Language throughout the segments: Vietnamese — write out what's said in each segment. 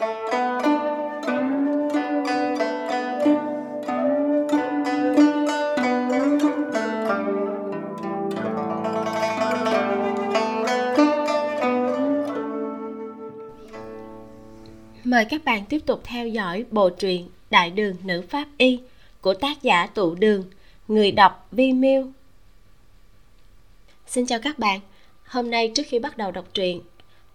Mời các bạn tiếp tục theo dõi bộ truyện Đại đường nữ pháp y của tác giả Tụ Đường, người đọc Vi Miu. Xin chào các bạn. Hôm nay trước khi bắt đầu đọc truyện,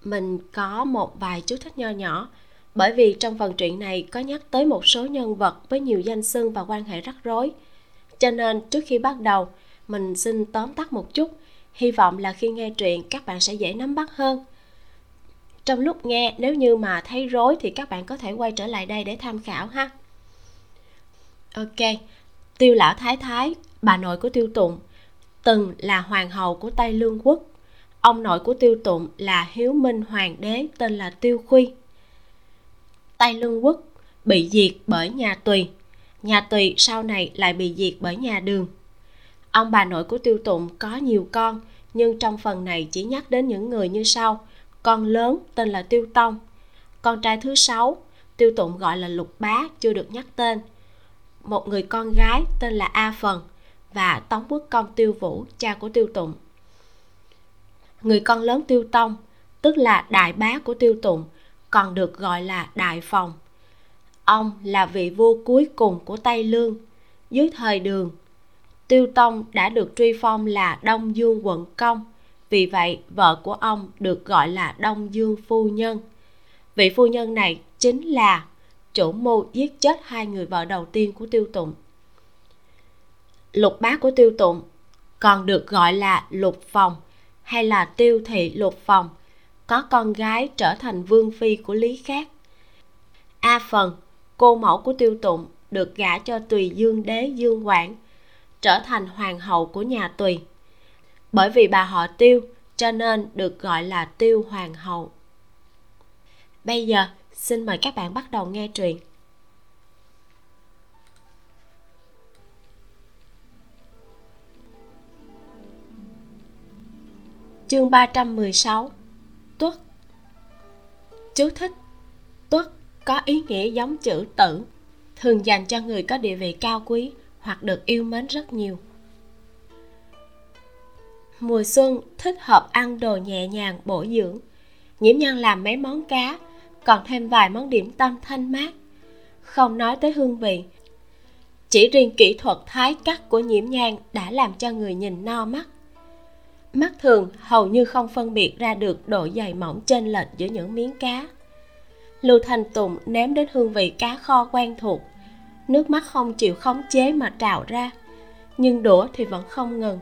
mình có một vài chú thích nho nhỏ bởi vì trong phần truyện này có nhắc tới một số nhân vật với nhiều danh xưng và quan hệ rắc rối. Cho nên trước khi bắt đầu, mình xin tóm tắt một chút, hy vọng là khi nghe truyện các bạn sẽ dễ nắm bắt hơn. Trong lúc nghe nếu như mà thấy rối thì các bạn có thể quay trở lại đây để tham khảo ha. Ok tiêu lão thái thái bà nội của tiêu tụng từng là hoàng hậu của tây lương quốc. Ông nội của tiêu tụng là hiếu minh hoàng đế tên là tiêu khuy tây lương quốc, bị diệt bởi nhà tùy. Nhà tùy sau này lại bị diệt bởi nhà đường. Ông bà nội của tiêu tụng có nhiều con, nhưng trong phần này chỉ nhắc đến những người như sau. Con lớn tên là tiêu tông. Con trai thứ sáu, tiêu tụng gọi là lục bá, chưa được nhắc tên. Một người con gái tên là a phần và tống quốc công tiêu vũ, cha của tiêu tụng. Người con lớn tiêu tông, tức là đại bá của tiêu tụng còn được gọi là đại phòng. Ông là vị vua cuối cùng của tây lương. Dưới thời đường, tiêu tông đã được truy phong là đông dương quận công. Vì vậy, vợ của ông được gọi là đông dương phu nhân. Vị phu nhân này chính là chủ mưu giết chết hai người vợ đầu tiên của tiêu tụng. Lục bá của tiêu tụng còn được gọi là lục phòng hay là tiêu thị lục phòng có con gái trở thành vương phi của lý khác. A phần, cô mẫu của tiêu tụng được gả cho tùy dương đế dương quảng, trở thành hoàng hậu của nhà tùy. Bởi vì bà họ tiêu, cho nên được gọi là tiêu hoàng hậu. Bây giờ, xin mời các bạn bắt đầu nghe truyện. Chương 316 tuất chú thích. Tuất có ý nghĩa giống chữ tử, thường dành cho người có địa vị cao quý hoặc được yêu mến rất nhiều. Mùa xuân thích hợp ăn đồ nhẹ nhàng, bổ dưỡng. Nhiễm nhân làm mấy món cá, còn thêm vài món điểm tâm thanh mát. Không nói tới hương vị. Chỉ riêng kỹ thuật thái cắt của nhiễm nhang đã làm cho người nhìn no mắt mắt thường hầu như không phân biệt ra được độ dày mỏng chênh lệch giữa những miếng cá. Lưu thanh tùng ném đến hương vị cá kho quen thuộc. Nước mắt không chịu khống chế mà trào ra, nhưng đũa thì vẫn không ngừng.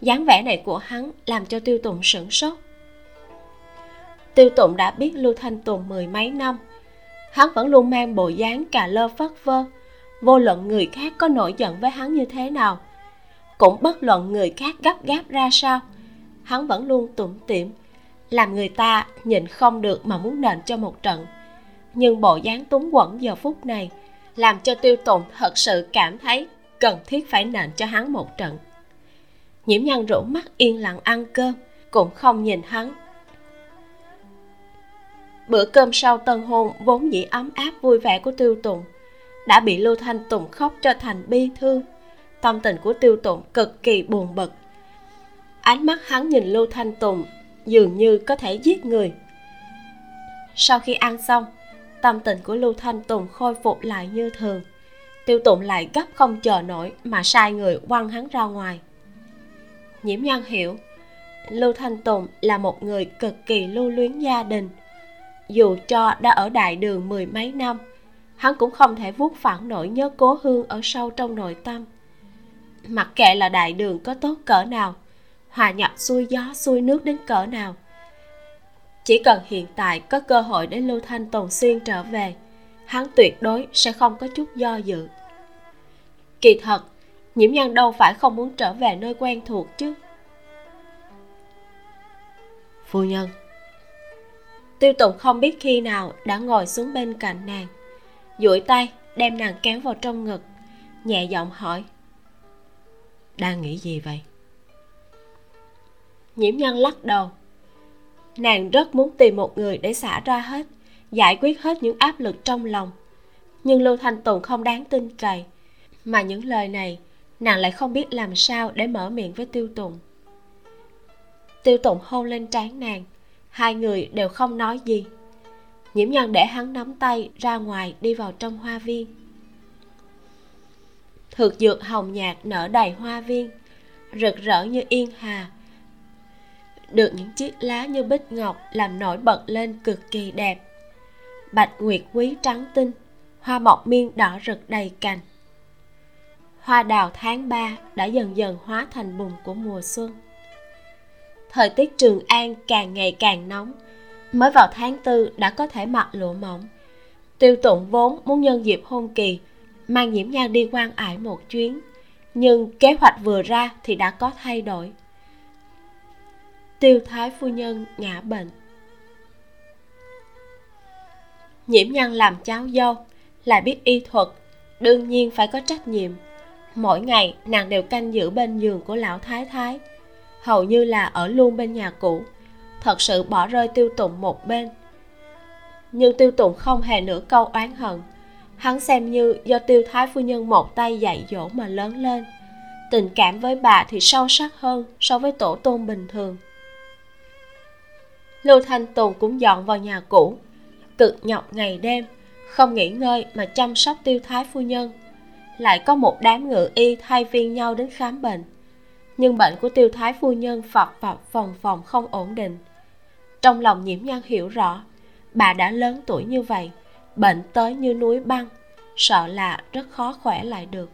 Dáng vẻ này của hắn làm cho tiêu tụng sửng sốt. Tiêu tụng đã biết lưu thanh tùng mười mấy năm. Hắn vẫn luôn mang bộ dáng cà lơ phất vơ. Vô luận người khác có nổi giận với hắn như thế nào cũng bất luận người khác gấp gáp ra sao. Hắn vẫn luôn tủm tỉm, làm người ta nhịn không được mà muốn nện cho một trận. Nhưng bộ dáng túng quẫn giờ phút này làm cho tiêu tụng thật sự cảm thấy cần thiết phải nện cho hắn một trận. Nhiễm nhân rũ mắt yên lặng ăn cơm, cũng không nhìn hắn. Bữa cơm sau tân hôn vốn dĩ ấm áp vui vẻ của tiêu tụng đã bị lưu thanh tùng khóc cho thành bi thương tâm tình của tiêu tụng cực kỳ buồn bực. Ánh mắt hắn nhìn lưu thanh tùng dường như có thể giết người. Sau khi ăn xong, tâm tình của lưu thanh tùng khôi phục lại như thường. Tiêu tụng lại gấp không chờ nổi mà sai người quăng hắn ra ngoài. Nhiễm nhan hiểu, lưu thanh tùng là một người cực kỳ lưu luyến gia đình. Dù cho đã ở đại đường mười mấy năm, hắn cũng không thể vuốt phẳng nỗi nhớ cố hương ở sâu trong nội tâm mặc kệ là đại đường có tốt cỡ nào, hòa nhập xuôi gió xuôi nước đến cỡ nào. Chỉ cần hiện tại có cơ hội để lưu thanh tồn xuyên trở về, hắn tuyệt đối sẽ không có chút do dự. Kỳ thật, nhiễm nhân đâu phải không muốn trở về nơi quen thuộc chứ. Phu nhân. Tiêu tụng không biết khi nào đã ngồi xuống bên cạnh nàng, duỗi tay đem nàng kéo vào trong ngực, nhẹ giọng hỏi đang nghĩ gì vậy? Nhiễm nhân lắc đầu. Nàng rất muốn tìm một người để xả ra hết, giải quyết hết những áp lực trong lòng. Nhưng lưu thanh tùng không đáng tin cậy, mà những lời này nàng lại không biết làm sao để mở miệng với tiêu tùng. Tiêu tùng hôn lên trán nàng, hai người đều không nói gì. Nhiễm nhân để hắn nắm tay ra ngoài đi vào trong hoa viên thực dược hồng nhạt nở đầy hoa viên, rực rỡ như yên hà. Được những chiếc lá như bích ngọc làm nổi bật lên cực kỳ đẹp. Bạch nguyệt quý trắng tinh, hoa mọc miên đỏ rực đầy cành. Hoa đào tháng 3 đã dần dần hóa thành bùn của mùa xuân. Thời tiết trường an càng ngày càng nóng, mới vào tháng tư đã có thể mặc lụa mỏng. Tiêu tụng vốn muốn nhân dịp hôn kỳ mang nhiễm nhan đi quan ải một chuyến. Nhưng kế hoạch vừa ra thì đã có thay đổi. Tiêu thái phu nhân ngã bệnh. Nhiễm nhân làm cháu dâu, lại biết y thuật, đương nhiên phải có trách nhiệm. Mỗi ngày, nàng đều canh giữ bên giường của lão thái thái. Hầu như là ở luôn bên nhà cũ, thật sự bỏ rơi tiêu tụng một bên. Nhưng tiêu tụng không hề nửa câu oán hận hắn xem như do tiêu thái phu nhân một tay dạy dỗ mà lớn lên. Tình cảm với bà thì sâu sắc hơn so với tổ tôn bình thường. Lưu thanh tùng cũng dọn vào nhà cũ. Cực nhọc ngày đêm, không nghỉ ngơi mà chăm sóc tiêu thái phu nhân. Lại có một đám ngự y thay phiên nhau đến khám bệnh. Nhưng bệnh của tiêu thái phu nhân phập phập phòng phòng không ổn định. Trong lòng nhiễm nhan hiểu rõ, bà đã lớn tuổi như vậy bệnh tới như núi băng, sợ là rất khó khỏe lại được.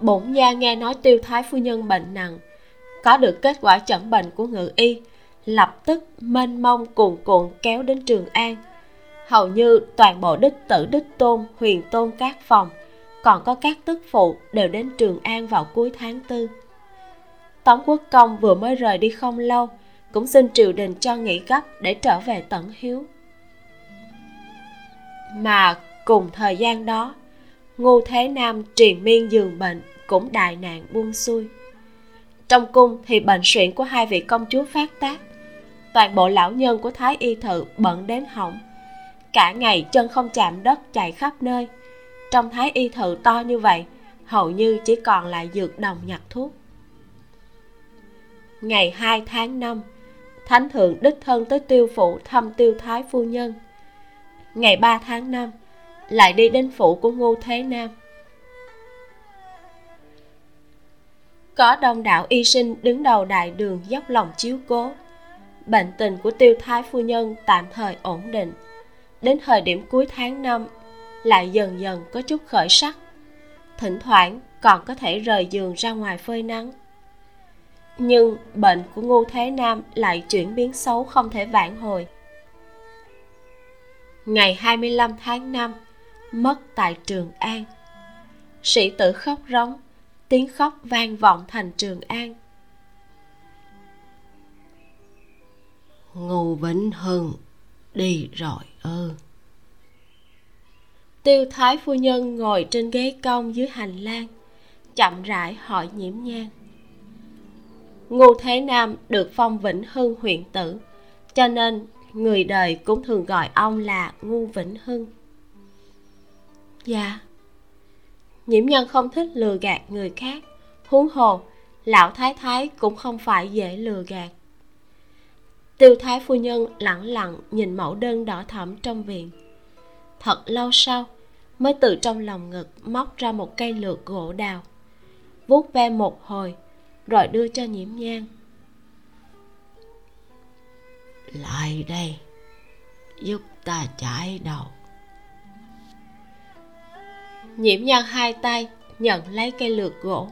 Bổn gia nghe nói tiêu thái phu nhân bệnh nặng, có được kết quả chẩn bệnh của ngự y, lập tức mênh mông cuồn cuộn kéo đến trường an. Hầu như toàn bộ đích tử, đích tôn, huyền tôn các phòng, còn có các tức phụ đều đến trường an vào cuối tháng tư. Tống quốc công vừa mới rời đi không lâu, cũng xin triều đình cho nghỉ gấp để trở về tận hiếu mà cùng thời gian đó, ngô thế nam triền miên giường bệnh cũng đại nạn buông xuôi. Trong cung thì bệnh suyễn của hai vị công chúa phát tác. Toàn bộ lão nhân của thái y thự bận đến hỏng. Cả ngày chân không chạm đất chạy khắp nơi. Trong thái y thự to như vậy, hầu như chỉ còn lại dược đồng nhặt thuốc. Ngày 2 tháng 5 thánh thượng đích thân tới tiêu phủ thăm tiêu thái phu nhân ngày 3 tháng 5 lại đi đến phủ của ngô thế nam. Có đông đảo y sinh đứng đầu đại đường dốc lòng chiếu cố. Bệnh tình của tiêu thái phu nhân tạm thời ổn định. Đến thời điểm cuối tháng năm, lại dần dần có chút khởi sắc. Thỉnh thoảng còn có thể rời giường ra ngoài phơi nắng. Nhưng bệnh của ngô thế nam lại chuyển biến xấu không thể vãn hồi ngày 25 tháng 5 mất tại Trường An. Sĩ tử khóc rống tiếng khóc vang vọng thành Trường An. Ngô vĩnh hưng đi rồi ư? Tiêu thái phu nhân ngồi trên ghế cong dưới hành lang chậm rãi hỏi nhiễm nhang ngô thế nam được phong vĩnh hưng huyện tử cho nên người đời cũng thường gọi ông là ngu vĩnh hưng. Dạ. Nhiễm nhân không thích lừa gạt người khác. Huống hồ lão thái thái cũng không phải dễ lừa gạt. Tiêu thái phu nhân lẳng lặng nhìn mẫu đơn đỏ thẫm trong viện. Thật lâu sau mới từ trong lòng ngực móc ra một cây lược gỗ đào vuốt ve một hồi rồi đưa cho nhiễm nhang lại đây. Giúp ta chải đầu. Nhiễm nhang hai tay nhận lấy cây lược gỗ.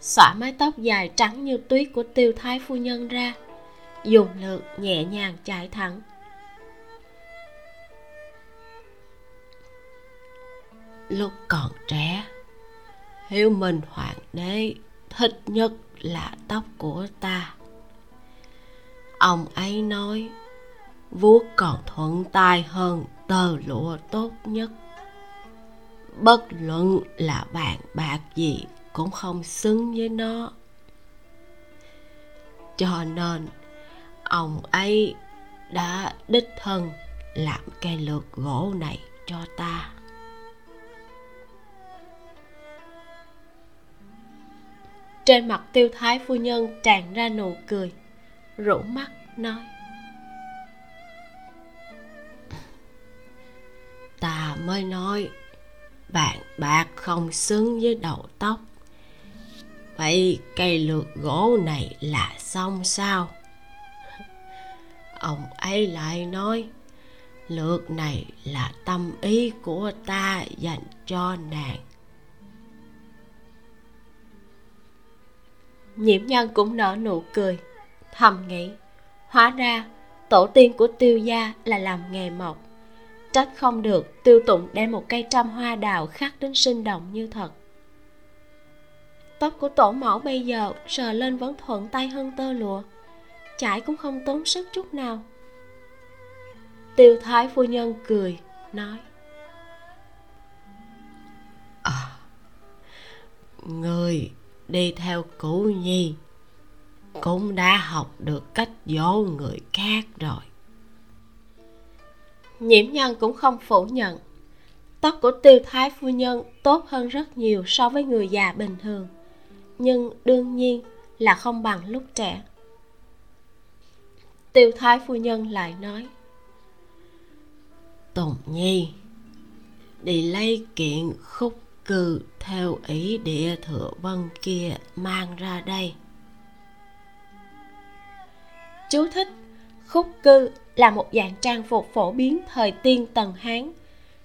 Xõa mái tóc dài trắng như tuyết của tiêu thái phu nhân ra. Dùng lược nhẹ nhàng chạy thẳng. Lúc còn trẻ hiếu minh hoàng đế thích nhất là tóc của ta ông ấy nói vuốt còn thuận tai hơn tờ lụa tốt nhất. Bất luận là bạn bạc gì cũng không xứng với nó. Cho nên, ông ấy đã đích thân làm cây lược gỗ này cho ta. Trên mặt tiêu thái phu nhân tràn ra nụ cười rủ mắt nói. Ta mới nói bạn bạc không xứng với đầu tóc. Vậy cây lược gỗ này là xong sao? Ông ấy lại nói, lược này là tâm ý của ta dành cho nàng. Nhiễm nhân cũng nở nụ cười thầm nghĩ. Hóa ra tổ tiên của tiêu gia là làm nghề mộc. Trách không được tiêu tụng đem một cây trăm hoa đào khắc đến sinh động như thật. Tóc của tổ mẫu bây giờ sờ lên vẫn thuận tay hơn tơ lụa. Chải cũng không tốn sức chút nào. Tiêu thái phu nhân cười nói. À, người đi theo cũ nhi cũng đã học được cách dỗ người khác rồi. Nhiễm nhân cũng không phủ nhận. Tóc của tiêu thái phu nhân tốt hơn rất nhiều so với người già bình thường nhưng đương nhiên là không bằng lúc trẻ. Tiêu thái phu nhân lại nói tùng nhi đi lấy kiện khúc cư theo ý địa thừa vân kia mang ra đây chú thích, khúc cư là một dạng trang phục phổ biến thời tiên tần hán.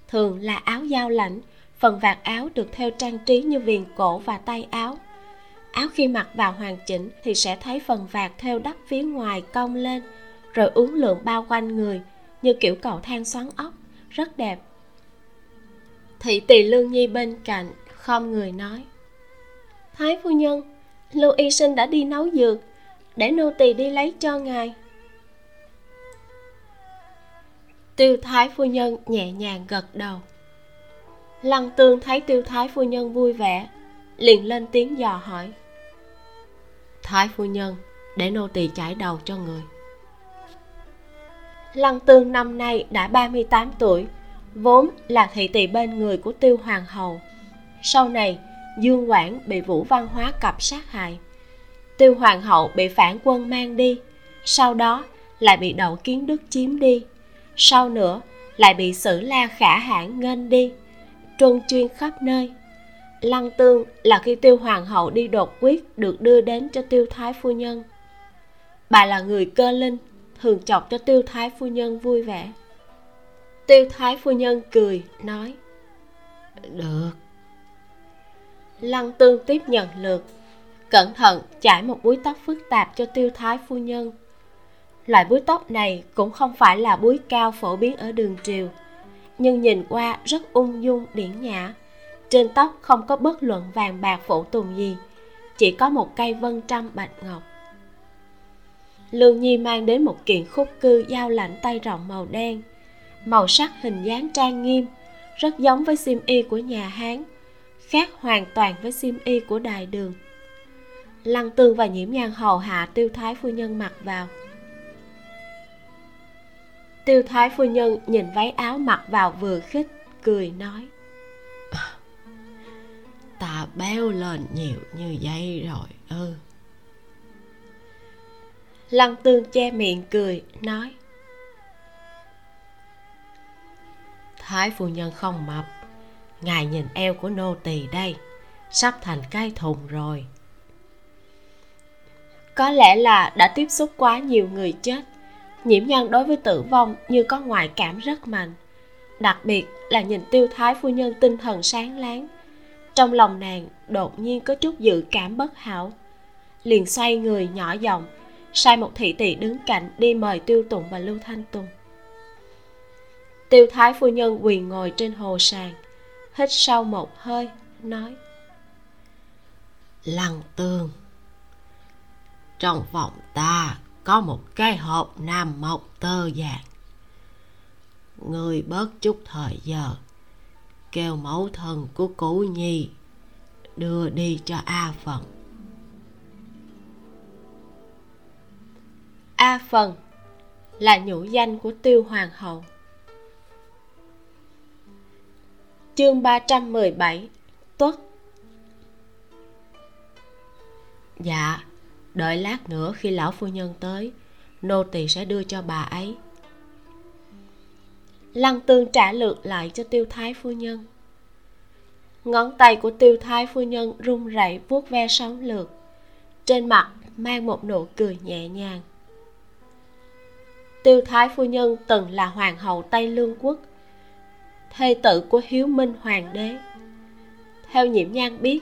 Thường là áo dao lãnh phần vạt áo được theo trang trí như viền cổ và tay áo. Áo khi mặc vào hoàn chỉnh thì sẽ thấy phần vạt theo đắp phía ngoài cong lên, rồi uốn lượn bao quanh người, như kiểu cầu thang xoắn ốc, rất đẹp. Thị tỳ lương nhi bên cạnh không người nói, thái phu nhân, lưu y sinh đã đi nấu dược để nô tỳ đi lấy cho ngài. Tiêu thái phu nhân nhẹ nhàng gật đầu. Lăng tương thấy tiêu thái phu nhân vui vẻ, liền lên tiếng dò hỏi. Thái phu nhân, để nô tỳ chải đầu cho người. Lăng tương năm nay đã 38 tuổi, vốn là thị tỳ bên người của tiêu hoàng hậu. Sau này, dương quảng bị vũ văn hóa cặp sát hại tiêu hoàng hậu bị phản quân mang đi sau đó lại bị đậu kiến đức chiếm đi. Sau nữa lại bị sử la khả hãn nghênh đi truân chuyên khắp nơi. Lăng tương là khi tiêu hoàng hậu đi đột quyết được đưa đến cho tiêu thái phu nhân. Bà là người cơ linh thường chọc cho tiêu thái phu nhân vui vẻ. Tiêu thái phu nhân cười nói được. Lăng tương tiếp nhận lượt cẩn thận chải một búi tóc phức tạp cho tiêu thái phu nhân. Loại búi tóc này cũng không phải là búi cao phổ biến ở đường triều, nhưng nhìn qua rất ung dung, điển nhã. Trên tóc không có bất luận vàng bạc phụ tùng gì, chỉ có một cây vân trăm bạch ngọc. Lương nhi mang đến một kiện khúc cư dao lạnh tay rộng màu đen. Màu sắc hình dáng trang nghiêm, rất giống với xiêm y của nhà hán, khác hoàn toàn với xiêm y của đài đường lăng tương và nhiễm nhan hầu hạ tiêu thái phu nhân mặc vào. Tiêu thái phu nhân nhìn váy áo mặc vào vừa khích cười nói ta béo lên nhiều như vậy rồi ư ừ. lăng tương che miệng cười nói thái phu nhân không mập. Ngài nhìn eo của nô tỳ đây sắp thành cái thùng rồi có lẽ là đã tiếp xúc quá nhiều người chết. Nhiễm nhân đối với tử vong như có ngoại cảm rất mạnh. Đặc biệt là nhìn tiêu thái phu nhân tinh thần sáng láng. Trong lòng nàng đột nhiên có chút dự cảm bất hảo. Liền xoay người nhỏ giọng, sai một thị tỳ đứng cạnh đi mời tiêu tụng và lưu thanh tùng. Tiêu thái phu nhân quỳ ngồi trên hồ sàn, hít sâu một hơi, nói, lăng tương trong phòng ta có một cái hộp nam mộc tơ vàng. Người bớt chút thời giờ, kêu mẫu thần của cũ nhi đưa đi cho a phần. A phần là nhũ danh của tiêu hoàng hậu. Chương 317 tuất. Dạ đợi lát nữa khi lão phu nhân tới, nô tỳ sẽ đưa cho bà ấy. Lăng tương trả lượt lại cho tiêu thái phu nhân. Ngón tay của tiêu thái phu nhân run rẩy vuốt ve sóng lượt trên mặt mang một nụ cười nhẹ nhàng. Tiêu thái phu nhân từng là hoàng hậu tây lương quốc, thê tử của hiếu minh hoàng đế. Theo nhiễm nhan biết,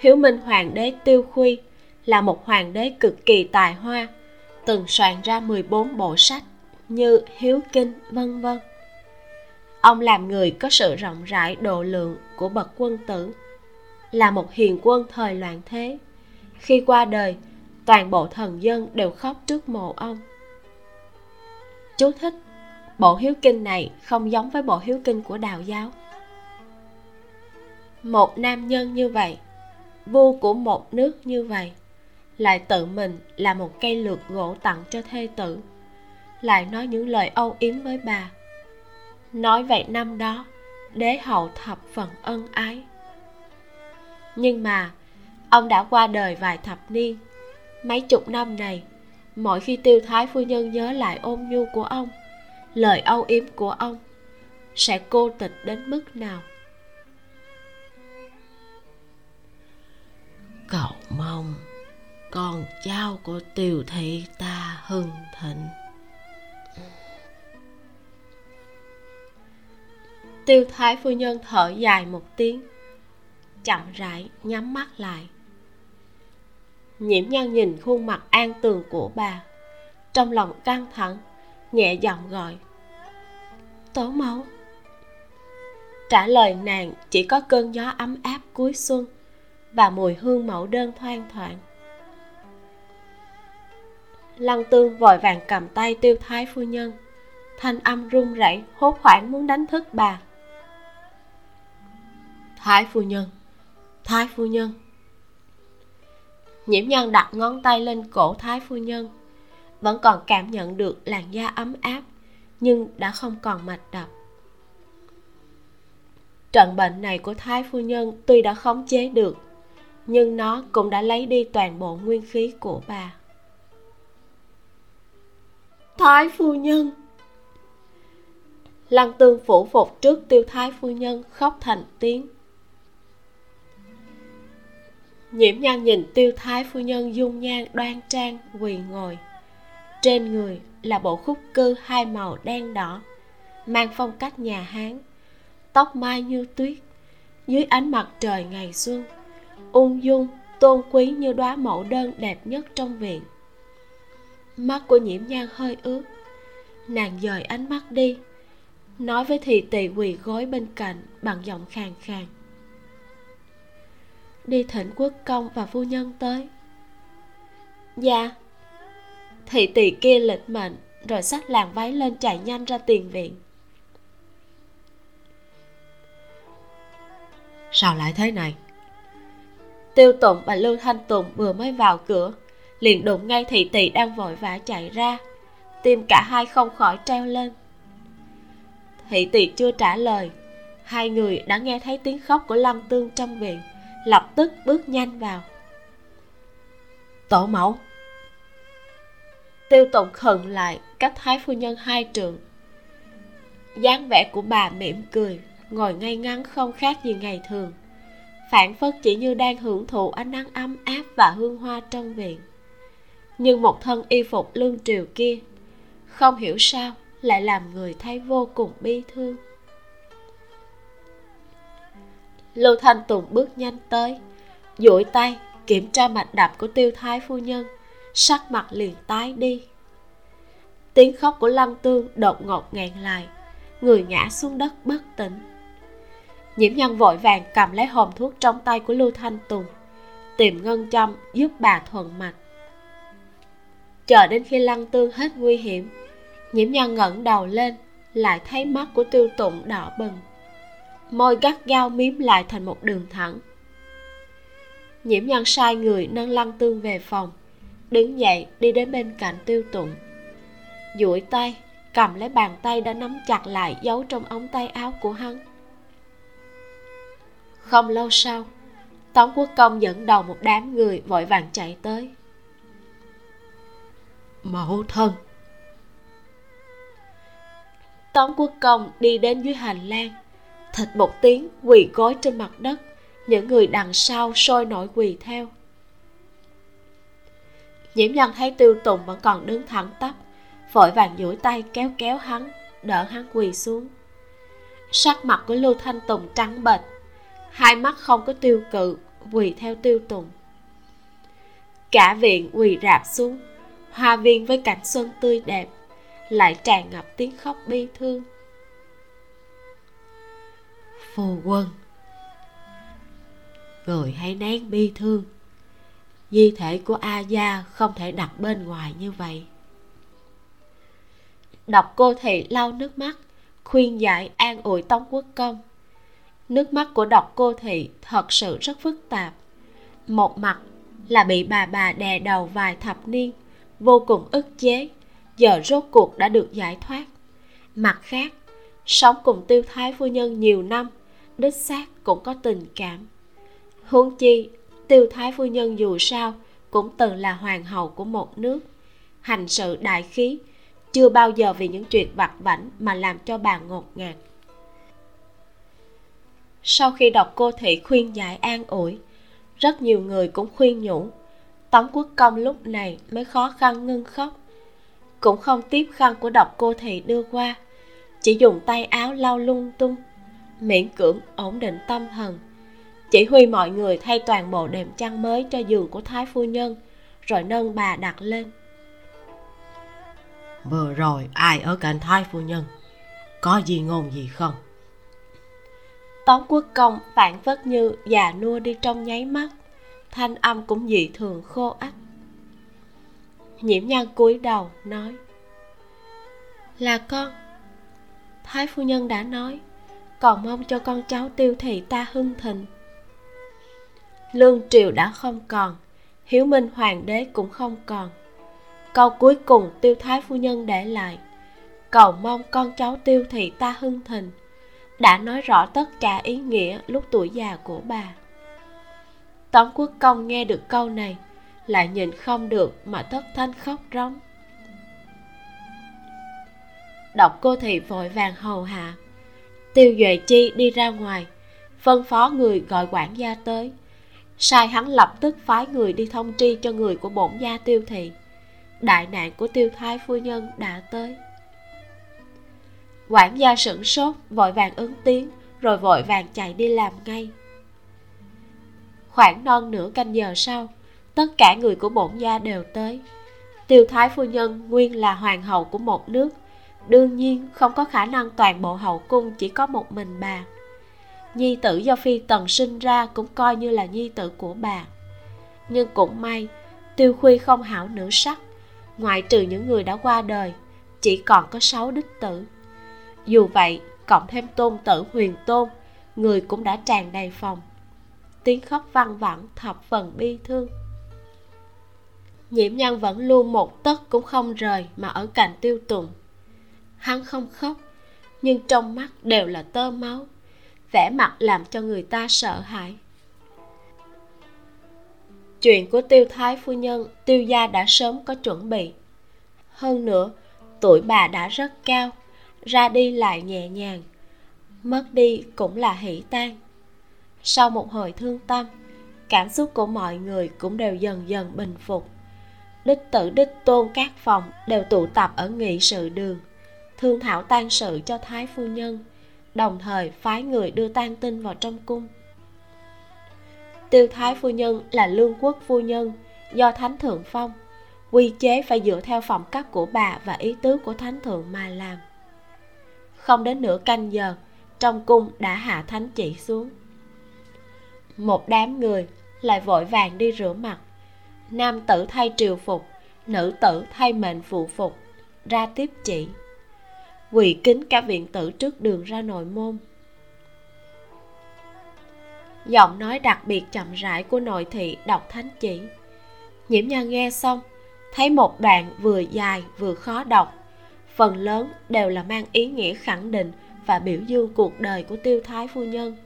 hiếu minh hoàng đế tiêu khuy là một hoàng đế cực kỳ tài hoa, từng soạn ra 14 bộ sách như hiếu kinh, vân vân. Ông làm người có sự rộng rãi độ lượng của bậc quân tử, là một hiền quân thời loạn thế. Khi qua đời, toàn bộ thần dân đều khóc trước mộ ông. Chú thích, bộ hiếu kinh này không giống với bộ hiếu kinh của đạo giáo. Một nam nhân như vậy, vua của một nước như vậy lại tự mình là một cây lược gỗ tặng cho thê tử. Lại nói những lời âu yếm với bà. Nói vậy năm đó, đế hậu thập phần ân ái. Nhưng mà, ông đã qua đời vài thập niên. Mấy chục năm này, mỗi khi tiêu thái phu nhân nhớ lại ôn nhu của ông, lời âu yếm của ông, sẽ cô tịch đến mức nào? Cậu mong con cháu của tiêu thị ta hưng thịnh. Tiêu thái phu nhân thở dài một tiếng, chậm rãi nhắm mắt lại. Nhiễm nhân nhìn khuôn mặt an tường của bà, trong lòng căng thẳng, nhẹ giọng gọi. Tổ mẫu. Trả lời nàng chỉ có cơn gió ấm áp cuối xuân và mùi hương mẫu đơn thoang thoảng lăng tương vội vàng cầm tay tiêu thái phu nhân. Thanh âm run rẩy, hốt hoảng muốn đánh thức bà. Thái phu nhân, thái phu nhân. Nhiễm nhân đặt ngón tay lên cổ thái phu nhân. Vẫn còn cảm nhận được làn da ấm áp, nhưng đã không còn mạch đập. Trận bệnh này của thái phu nhân tuy đã khống chế được, nhưng nó cũng đã lấy đi toàn bộ nguyên khí của bà thái phu nhân. Lăng tương phủ phục trước tiêu thái phu nhân, khóc thành tiếng. Nhiễm nhan nhìn tiêu thái phu nhân dung nhan đoan trang, quỳ ngồi. Trên người là bộ khúc cư hai màu đen đỏ, mang phong cách nhà hán. Tóc mai như tuyết, dưới ánh mặt trời ngày xuân, ung dung, tôn quý như đóa mẫu đơn đẹp nhất trong viện mắt của nhiễm nhan hơi ướt. Nàng dời ánh mắt đi nói với thị tỳ quỳ gối bên cạnh bằng giọng khàn khàn. Đi thỉnh quốc công và phu nhân tới. Dạ. Thị tỳ kia lịch mệnh rồi xách làng váy lên chạy nhanh ra tiền viện. Sao lại thế này? Tiêu tụng và lưu thanh tùng vừa mới vào cửa liền đụng ngay thị tỳ đang vội vã chạy ra. Tim cả hai không khỏi treo lên. Thị tỳ chưa trả lời. Hai người đã nghe thấy tiếng khóc của lâm tương trong viện lập tức bước nhanh vào. Tổ mẫu. Tiêu tụng khẩn lại cách thái phu nhân hai trượng. dáng vẻ của bà mỉm cười ngồi ngay ngắn không khác gì ngày thường. Phản phất chỉ như đang hưởng thụ ánh nắng ấm áp và hương hoa trong viện nhưng một thân y phục lương triều kia, không hiểu sao lại làm người thấy vô cùng bi thương. Lưu thanh tùng bước nhanh tới, duỗi tay kiểm tra mạch đập của tiêu thái phu nhân, sắc mặt liền tái đi. Tiếng khóc của lăng tương đột ngột ngàn lại, người ngã xuống đất bất tỉnh. Nhiễm nhân vội vàng cầm lấy hòm thuốc trong tay của lưu thanh tùng, tìm ngân châm giúp bà thuận mạch chờ đến khi lăng tương hết nguy hiểm, nhiễm nhân ngẩng đầu lên, lại thấy mắt của tiêu tụng đỏ bừng. Môi gắt gao miếm lại thành một đường thẳng. Nhiễm nhân sai người nâng lăng tương về phòng, đứng dậy đi đến bên cạnh tiêu tụng. Duỗi tay, cầm lấy bàn tay đã nắm chặt lại giấu trong ống tay áo của hắn. Không lâu sau, tống quốc công dẫn đầu một đám người vội vàng chạy tới mẫu thân. Tống quốc công đi đến dưới hành lang, thịt một tiếng quỳ gối trên mặt đất, những người đằng sau sôi nổi quỳ theo. Nhiễm nhân thấy tiêu tùng vẫn còn đứng thẳng tắp, vội vàng duỗi tay kéo kéo hắn, đỡ hắn quỳ xuống. Sắc mặt của lưu thanh tùng trắng bệch, hai mắt không có tiêu cự, quỳ theo tiêu tùng. Cả viện quỳ rạp xuống hoa viên với cảnh xuân tươi đẹp, lại tràn ngập tiếng khóc bi thương. Phù quân, người hãy nén bi thương. Di thể của a gia không thể đặt bên ngoài như vậy. Đọc cô thị lau nước mắt, khuyên giải an ủi tống quốc công. Nước mắt của đọc cô thị thật sự rất phức tạp. Một mặt là bị bà bà đè đầu vài thập niên vô cùng ức chế. Giờ rốt cuộc đã được giải thoát. Mặt khác, sống cùng tiêu thái phu nhân nhiều năm, đích xác cũng có tình cảm. Huống chi, tiêu thái phu nhân dù sao cũng từng là hoàng hậu của một nước. Hành sự đại khí chưa bao giờ vì những chuyện vặt vảnh mà làm cho bà ngột ngạt. Sau khi đọc cô thị khuyên giải an ủi, rất nhiều người cũng khuyên nhủ tống quốc công lúc này mới khó khăn ngưng khóc. Cũng không tiếp khăn của độc cô thị đưa qua. Chỉ dùng tay áo lau lung tung miễn cưỡng ổn định tâm thần. Chỉ huy mọi người thay toàn bộ đệm chăn mới cho giường của thái phu nhân rồi nâng bà đặt lên. Vừa rồi ai ở cạnh thái phu nhân? Có gì ngôn gì không? Tống quốc công phản phất như già nua đi trong nháy mắt thanh âm cũng dị thường khô ách nhiễm nhan cúi đầu nói, là con. Thái phu nhân đã nói, còn mong cho con cháu tiêu thị ta hưng thịnh. Lương triều đã không còn, hiếu minh hoàng đế cũng không còn. Câu cuối cùng tiêu thái phu nhân để lại, cầu mong con cháu tiêu thị ta hưng thịnh. Đã nói rõ tất cả ý nghĩa lúc tuổi già của bà tống quốc công nghe được câu này, lại nhìn không được mà thất thanh khóc rống. Độc cô thị vội vàng hầu hạ. Tiêu duệ chi đi ra ngoài, phân phó người gọi quản gia tới. Sai hắn lập tức phái người đi thông tri cho người của bổn gia tiêu thị. Đại nạn của tiêu thái phu nhân đã tới. Quản gia sửng sốt, vội vàng ứng tiếng, rồi vội vàng chạy đi làm ngay khoảng non nửa canh giờ sau, tất cả người của bổn gia đều tới. Tiêu thái phu nhân nguyên là hoàng hậu của một nước, đương nhiên không có khả năng toàn bộ hậu cung chỉ có một mình bà. Nhi tử do phi tần sinh ra cũng coi như là nhi tử của bà. Nhưng cũng may, tiêu khuy không hảo nữ sắc, ngoại trừ những người đã qua đời, chỉ còn có sáu đích tử. Dù vậy, cộng thêm tôn tử huyền tôn, người cũng đã tràn đầy phòng tiếng khóc văng vẳng, thập phần bi thương. Nhiễm nhân vẫn luôn một tấc cũng không rời mà ở cạnh tiêu tùng. Hắn không khóc, nhưng trong mắt đều là tơ máu, vẻ mặt làm cho người ta sợ hãi. Chuyện của tiêu thái phu nhân, tiêu gia đã sớm có chuẩn bị. Hơn nữa, tuổi bà đã rất cao, ra đi lại nhẹ nhàng, mất đi cũng là hỷ tan sau một hồi thương tâm, cảm xúc của mọi người cũng đều dần dần bình phục. Đích tử đích tôn các phòng đều tụ tập ở nghị sự đường, thương thảo tan sự cho thái phu nhân, đồng thời phái người đưa tang tin vào trong cung. Tiêu thái phu nhân là lương quốc phu nhân do thánh thượng phong, quy chế phải dựa theo phẩm cấp của bà và ý tứ của thánh thượng mà làm. Không đến nửa canh giờ, trong cung đã hạ thánh chỉ xuống một đám người lại vội vàng đi rửa mặt. Nam tử thay triều phục, nữ tử thay mệnh phụ phục, ra tiếp chỉ. Quỳ kính cả viện tử trước đường ra nội môn. Giọng nói đặc biệt chậm rãi của nội thị đọc thánh chỉ. Nhiễm nhan nghe xong, thấy một đoạn vừa dài vừa khó đọc. Phần lớn đều là mang ý nghĩa khẳng định và biểu dương cuộc đời của tiêu thái phu nhân.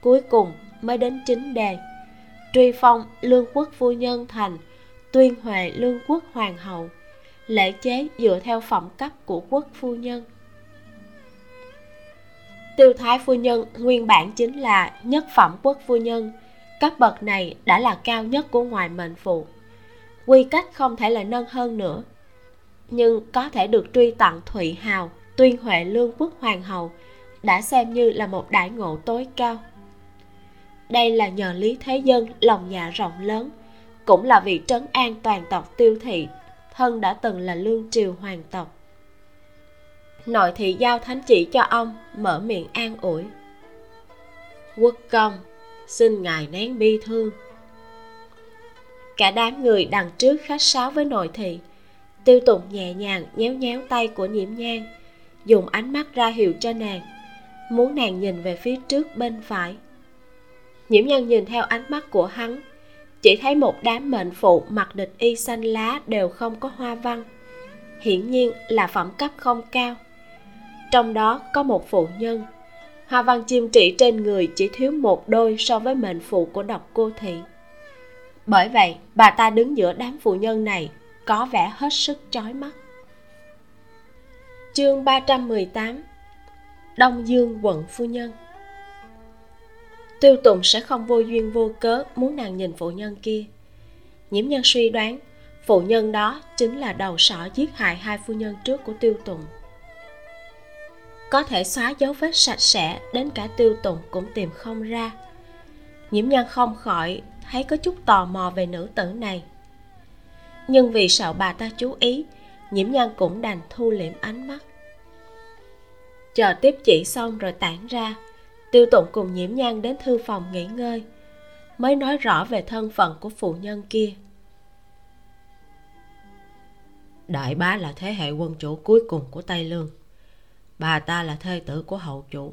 Cuối cùng mới đến chính đề truy phong lương quốc phu nhân thành, tuyên huệ lương quốc hoàng hậu. Lễ chế dựa theo phẩm cấp của quốc phu nhân. Tiêu thái phu nhân nguyên bản chính là nhất phẩm quốc phu nhân. Cấp bậc này đã là cao nhất của ngoài mệnh phụ. Quy cách không thể là nâng hơn nữa, nhưng có thể được truy tặng thụy hào, tuyên huệ lương quốc hoàng hậu, đã xem như là một đại ngộ tối cao đây là nhờ lý thế dân lòng dạ rộng lớn, cũng là vị trấn an toàn tộc tiêu thị, thân đã từng là lương triều hoàng tộc. Nội thị giao thánh chỉ cho ông, mở miệng an ủi. Quốc công, xin ngài nén bi thương. Cả đám người đằng trước khách sáo với nội thị, tiêu tụng nhẹ nhàng nhéo nhéo tay của nhiễm nhang dùng ánh mắt ra hiệu cho nàng, muốn nàng nhìn về phía trước bên phải nhiễm nhân nhìn theo ánh mắt của hắn. Chỉ thấy một đám mệnh phụ mặc địch y xanh lá đều không có hoa văn. Hiển nhiên là phẩm cấp không cao. Trong đó có một phụ nhân. Hoa văn chim trị trên người chỉ thiếu một đôi so với mệnh phụ của độc cô thị. Bởi vậy, bà ta đứng giữa đám phụ nhân này có vẻ hết sức chói mắt. Chương 318 Đông Dương quận phu nhân. Tiêu Tùng sẽ không vô duyên vô cớ muốn nàng nhìn phụ nhân kia. Nhiễm nhân suy đoán, Phụ nhân đó chính là đầu sỏ giết hại hai phu nhân trước của Tiêu Tùng. Có thể xóa dấu vết sạch sẽ Đến cả Tiêu Tùng cũng tìm không ra. Nhiễm nhân không khỏi Thấy có chút tò mò về nữ tử này. Nhưng vì sợ bà ta chú ý, Nhiễm nhân cũng đành thu liễm ánh mắt. Chờ tiếp chỉ xong rồi tản ra tiêu tụng cùng nhiễm nhan đến thư phòng nghỉ ngơi, mới nói rõ về thân phận của phụ nhân kia. Đại bá là thế hệ quân chủ cuối cùng của tây lương. Bà ta là thê tử của hậu chủ.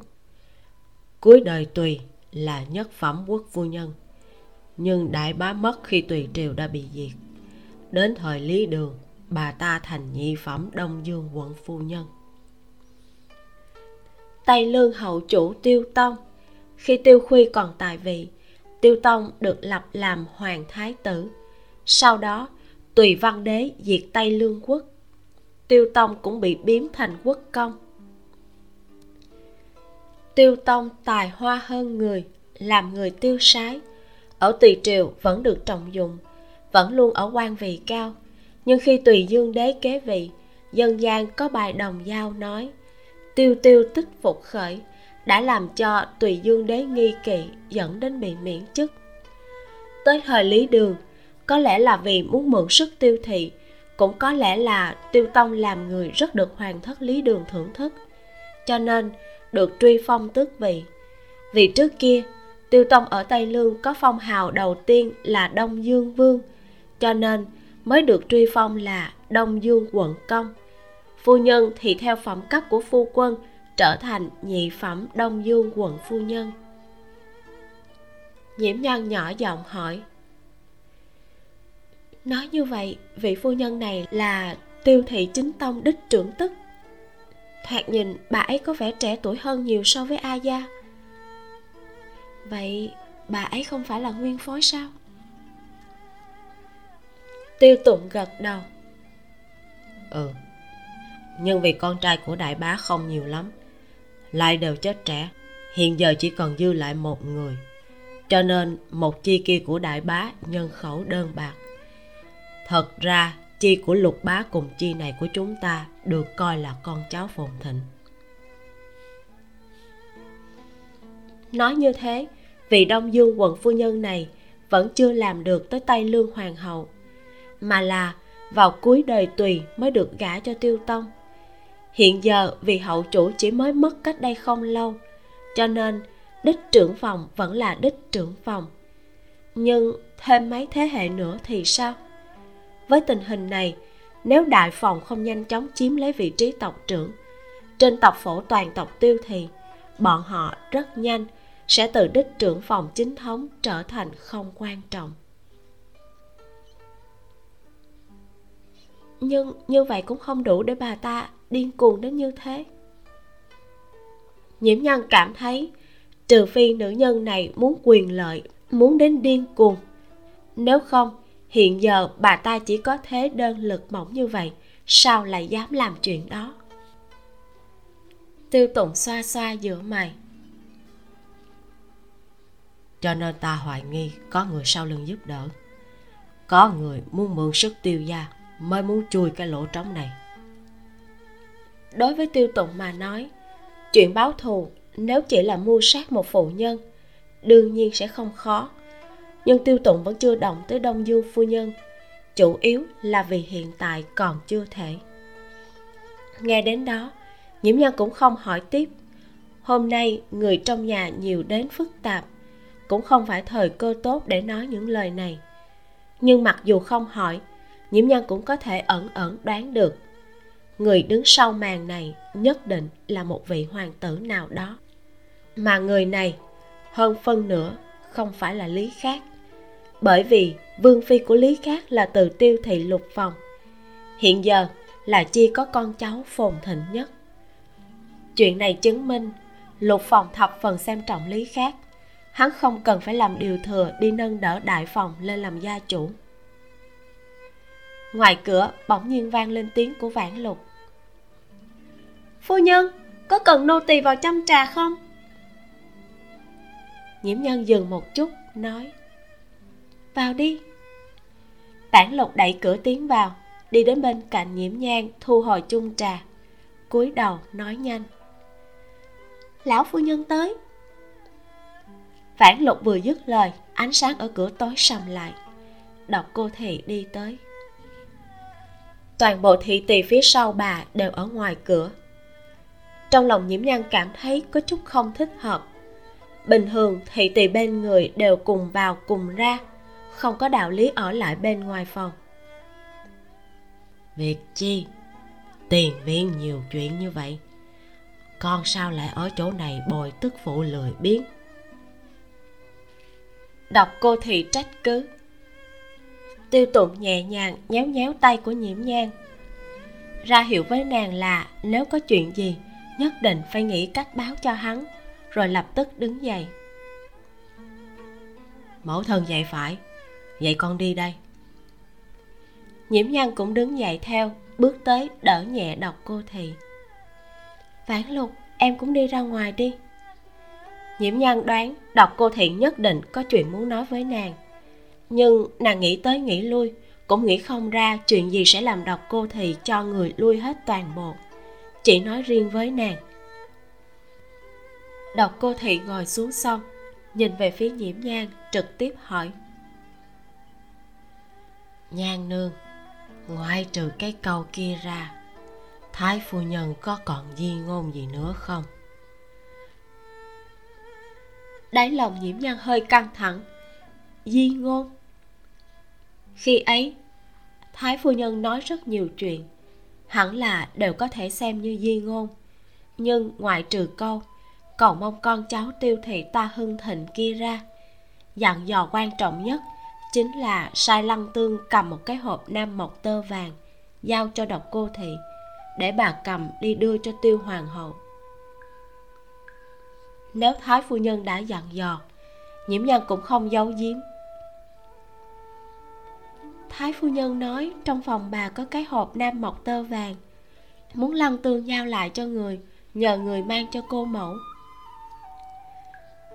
Cuối đời tùy là nhất phẩm quốc phu nhân. Nhưng đại bá mất khi tùy triều đã bị diệt. Đến thời lý đường, bà ta thành nhị phẩm đông dương quận phu nhân tây lương hậu chủ tiêu tông. Khi tiêu khuy còn tại vị, tiêu tông được lập làm hoàng thái tử. Sau đó, tùy văn đế diệt tây lương quốc. Tiêu tông cũng bị biếm thành quốc công. Tiêu tông tài hoa hơn người, làm người tiêu sái. Ở tùy triều vẫn được trọng dụng, vẫn luôn ở quan vị cao. Nhưng khi tùy dương đế kế vị, dân gian có bài đồng giao nói tiêu tiêu tích phục khởi, đã làm cho tùy dương đế nghi kỵ dẫn đến bị miễn chức. Tới thời lý đường, có lẽ là vì muốn mượn sức tiêu thị, cũng có lẽ là tiêu tông làm người rất được hoàng thất lý đường thưởng thức. Cho nên, được truy phong tước vị. Vì trước kia, tiêu tông ở tây lương có phong hào đầu tiên là đông dương vương, cho nên mới được truy phong là đông dương quận công phu nhân thì theo phẩm cấp của phu quân, trở thành nhị phẩm đông dương quận phu nhân. Nhiễm nhân nhỏ giọng hỏi, nói như vậy, vị phu nhân này là tiêu thị chính tông đích trưởng tức. Thoạt nhìn, bà ấy có vẻ trẻ tuổi hơn nhiều so với a gia. Vậy bà ấy không phải là nguyên phối sao? Tiêu tụng gật đầu ừ nhưng vì con trai của đại bá không nhiều lắm, lại đều chết trẻ. Hiện giờ chỉ còn dư lại một người. Cho nên một chi kia của đại bá nhân khẩu đơn bạc. Thật ra, chi của lục bá cùng chi này của chúng ta được coi là con cháu phồn thịnh. Nói như thế vị đông dương quận phu nhân này vẫn chưa làm được tới tay lương hoàng hậu, mà là vào cuối đời tùy mới được gả cho tiêu tông hiện giờ vì hậu chủ chỉ mới mất cách đây không lâu, cho nên đích trưởng phòng vẫn là đích trưởng phòng. Nhưng thêm mấy thế hệ nữa thì sao? Với tình hình này, nếu đại phòng không nhanh chóng chiếm lấy vị trí tộc trưởng, trên tộc phổ toàn tộc tiêu thì, bọn họ rất nhanh sẽ từ đích trưởng phòng chính thống trở thành không quan trọng. Nhưng, như vậy cũng không đủ để bà ta điên cuồng đến như thế. Nhiễm nhân cảm thấy, trừ phi nữ nhân này muốn quyền lợi, muốn đến điên cuồng. Nếu không, hiện giờ bà ta chỉ có thế đơn lực mỏng như vậy, sao lại dám làm chuyện đó? Tiêu tụng xoa xoa giữa mày. Cho nên ta hoài nghi có người sau lưng giúp đỡ. Có người muốn mượn sức tiêu gia mới muốn chui cái lỗ trống này đối với tiêu tụng mà nói, chuyện báo thù nếu chỉ là mưu sát một phụ nhân, đương nhiên sẽ không khó. Nhưng tiêu tụng vẫn chưa động tới đông du phu nhân, chủ yếu là vì hiện tại còn chưa thể. Nghe đến đó, nhiễm nhân cũng không hỏi tiếp. Hôm nay người trong nhà nhiều đến phức tạp, cũng không phải thời cơ tốt để nói những lời này. Nhưng mặc dù không hỏi, nhiễm nhân cũng có thể ẩn ẩn đoán được người đứng sau màn này nhất định là một vị hoàng tử nào đó. Mà người này, hơn phân nửa, không phải là lý khác. Bởi vì vương phi của lý khác là từ tiêu thị lục phòng. Hiện giờ là chi có con cháu phồn thịnh nhất. Chuyện này chứng minh lục phòng thập phần xem trọng lý khác. Hắn không cần phải làm điều thừa đi nâng đỡ đại phòng lên làm gia chủ ngoài cửa, bỗng nhiên vang lên tiếng của vãn lục. Phu nhân, có cần nô tỳ vào chăm trà không? Nhiễm nhân dừng một chút, nói, vào đi. Vãn lục đẩy cửa tiến vào, Đi đến bên cạnh nhiễm nhang Thu hồi chung trà, cúi đầu nói nhanh, Lão phu nhân tới. Vãn lục vừa dứt lời, Ánh sáng ở cửa tối sầm lại Đọc cô thị đi tới. Toàn bộ thị tỳ phía sau bà đều ở ngoài cửa. Trong lòng nhiễm nhan cảm thấy có chút không thích hợp. Bình thường thị tỳ bên người đều cùng vào cùng ra không có đạo lý ở lại bên ngoài phòng. Việc chi? Tiền viên nhiều chuyện như vậy. Con sao lại ở chỗ này bồi tức phụ lười biếng? Đọc cô thị trách cứ tiêu tụng nhẹ nhàng, nhéo nhéo tay của nhiễm nhang ra hiệu với nàng là, nếu có chuyện gì, nhất định phải nghĩ cách báo cho hắn, rồi lập tức đứng dậy. Mẫu thân dạy phải vậy con đi đây. Nhiễm nhan cũng đứng dậy theo, bước tới đỡ nhẹ đọc cô thị. Vãn lục, em cũng đi ra ngoài đi. Nhiễm nhan đoán đọc cô thị nhất định có chuyện muốn nói với nàng nhưng nàng nghĩ tới nghĩ lui, cũng nghĩ không ra chuyện gì sẽ làm độc cô thị cho người lui hết toàn bộ. Chỉ nói riêng với nàng. Độc cô thị ngồi xuống xong nhìn về phía nhiễm nhan, trực tiếp hỏi. Nhan nương, ngoại trừ cái câu kia ra, thái phu nhân có còn di ngôn gì nữa không? Đáy lòng nhiễm nhan hơi căng thẳng. Di ngôn? Khi ấy, thái phu nhân nói rất nhiều chuyện. Hẳn là đều có thể xem như di ngôn. Nhưng ngoại trừ câu, cầu mong con cháu tiêu thị ta hưng thịnh kia ra, dặn dò quan trọng nhất chính là sai lăng tương cầm một cái hộp nam mộc tơ vàng, giao cho độc cô thị, để bà cầm đi đưa cho tiêu hoàng hậu. Nếu thái phu nhân đã dặn dò, nhiễm nhân cũng không giấu giếm thái phu nhân nói, trong phòng bà có cái hộp nam mộc tơ vàng. Muốn lăng tương giao lại cho người, nhờ người mang cho cô mẫu.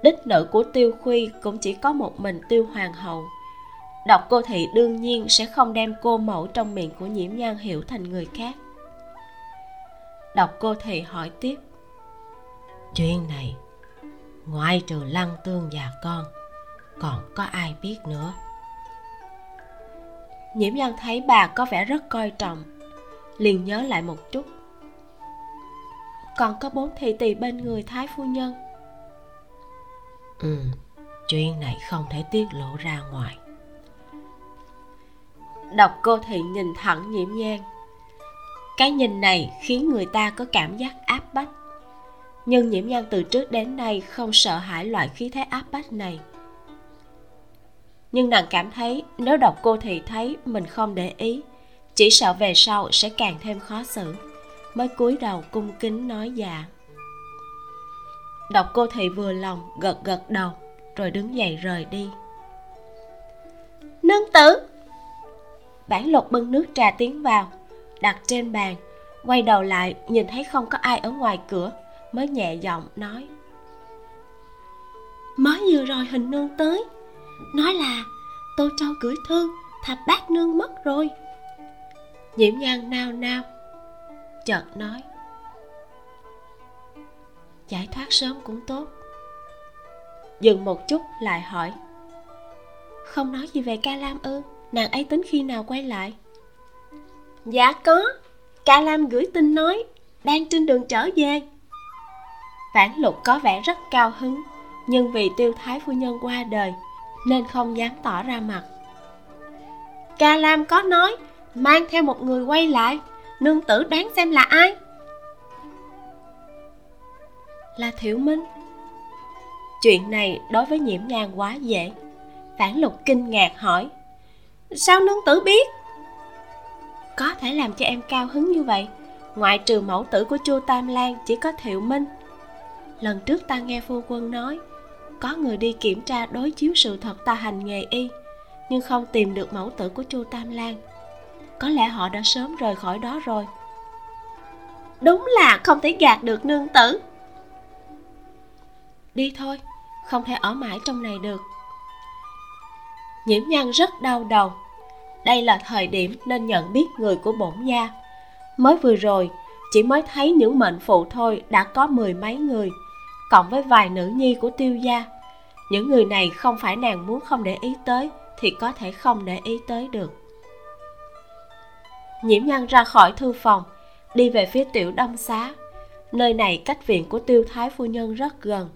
Đích nữ của tiêu khuy cũng chỉ có một mình tiêu hoàng hậu. Đọc cô thị đương nhiên sẽ không đem cô mẫu trong miệng của nhiễm nhan hiểu thành người khác. Đọc cô thị hỏi tiếp, chuyện này, ngoại trừ lăng tương và con, còn có ai biết nữa? Nhiễm nhan thấy bà có vẻ rất coi trọng. Liền nhớ lại một chút. Còn có bốn thị tỳ bên người thái phu nhân. Ừ chuyện này không thể tiết lộ ra ngoài. Đọc cô thị nhìn thẳng nhiễm nhang cái nhìn này khiến người ta có cảm giác áp bách. Nhưng nhiễm nhan từ trước đến nay không sợ hãi loại khí thế áp bách này nhưng nàng cảm thấy nếu đọc cô thì thấy mình không để ý. Chỉ sợ về sau sẽ càng thêm khó xử. Mới cúi đầu cung kính nói dạ. Đọc cô thị vừa lòng, gật gật đầu, rồi đứng dậy rời đi. Nương tử! Bản lục bưng nước trà tiến vào, đặt trên bàn, quay đầu lại nhìn thấy không có ai ở ngoài cửa, mới nhẹ giọng nói. Mới vừa rồi hình nương tới nói là, tô châu gửi thư thập bác nương mất rồi. Nhiễm nhan nao nao, chợt nói, giải thoát sớm cũng tốt. Dừng một chút lại hỏi, không nói gì về ca lam ư? Nàng ấy tính khi nào quay lại? Dạ có, ca lam gửi tin nói, đang trên đường trở về. Vãn lục có vẻ rất cao hứng, nhưng vì tiêu thái phu nhân qua đời nên không dám tỏ ra mặt. Ca lam có nói, mang theo một người quay lại, nương tử đoán xem là ai? Là thiểu minh. Chuyện này đối với nhiễm nhan quá dễ. Phản lục kinh ngạc hỏi, sao nương tử biết? Có thể làm cho em cao hứng như vậy, ngoại trừ mẫu tử của chu tam lan chỉ có thiệu minh. Lần trước ta nghe phu quân nói có người đi kiểm tra đối chiếu sự thật ta hành nghề y nhưng không tìm được mẫu tử của chu tam lan. Có lẽ họ đã sớm rời khỏi đó rồi. Đúng là không thể gạt được nương tử. Đi thôi không thể ở mãi trong này được. Nhiễm nhân rất đau đầu. Đây là thời điểm nên nhận biết người của bổn gia. Mới vừa rồi chỉ mới thấy những mệnh phụ thôi đã có mười mấy người cộng với vài nữ nhi của tiêu gia. Những người này không phải nàng muốn không để ý tới thì có thể không để ý tới được. Nhiễm nhân ra khỏi thư phòng, đi về phía tiểu đông xá. Nơi này cách viện của tiêu thái phu nhân rất gần,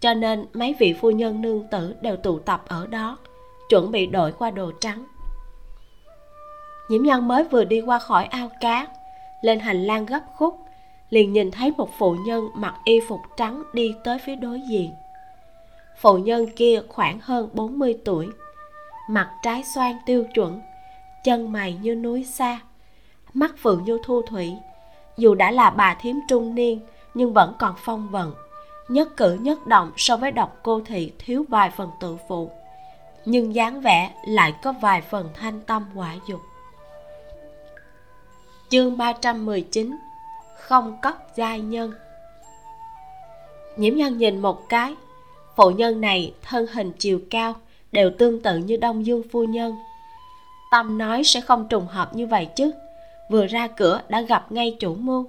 cho nên mấy vị phu nhân nương tử đều tụ tập ở đó, chuẩn bị đổi qua đồ trắng. Nhiễm nhân mới vừa đi qua khỏi ao cá, lên hành lang gấp khúc liền nhìn thấy một phụ nhân mặc y phục trắng đi tới phía đối diện. Phụ nhân kia khoảng hơn 40 tuổi, mặt trái xoan tiêu chuẩn, chân mày như núi xa, mắt phượng như thu thủy. Dù đã là bà thím trung niên, nhưng vẫn còn phong vận, nhất cử nhất động so với độc cô thị thiếu vài phần tự phụ. Nhưng dáng vẻ lại có vài phần thanh tâm quả dục. Chương 319 không cất giai nhân. Nhiễm nhân nhìn một cái, phụ nhân này thân hình chiều cao, đều tương tự như đông dương phu nhân. Tâm nói sẽ không trùng hợp như vậy chứ, vừa ra cửa đã gặp ngay chủ mưu.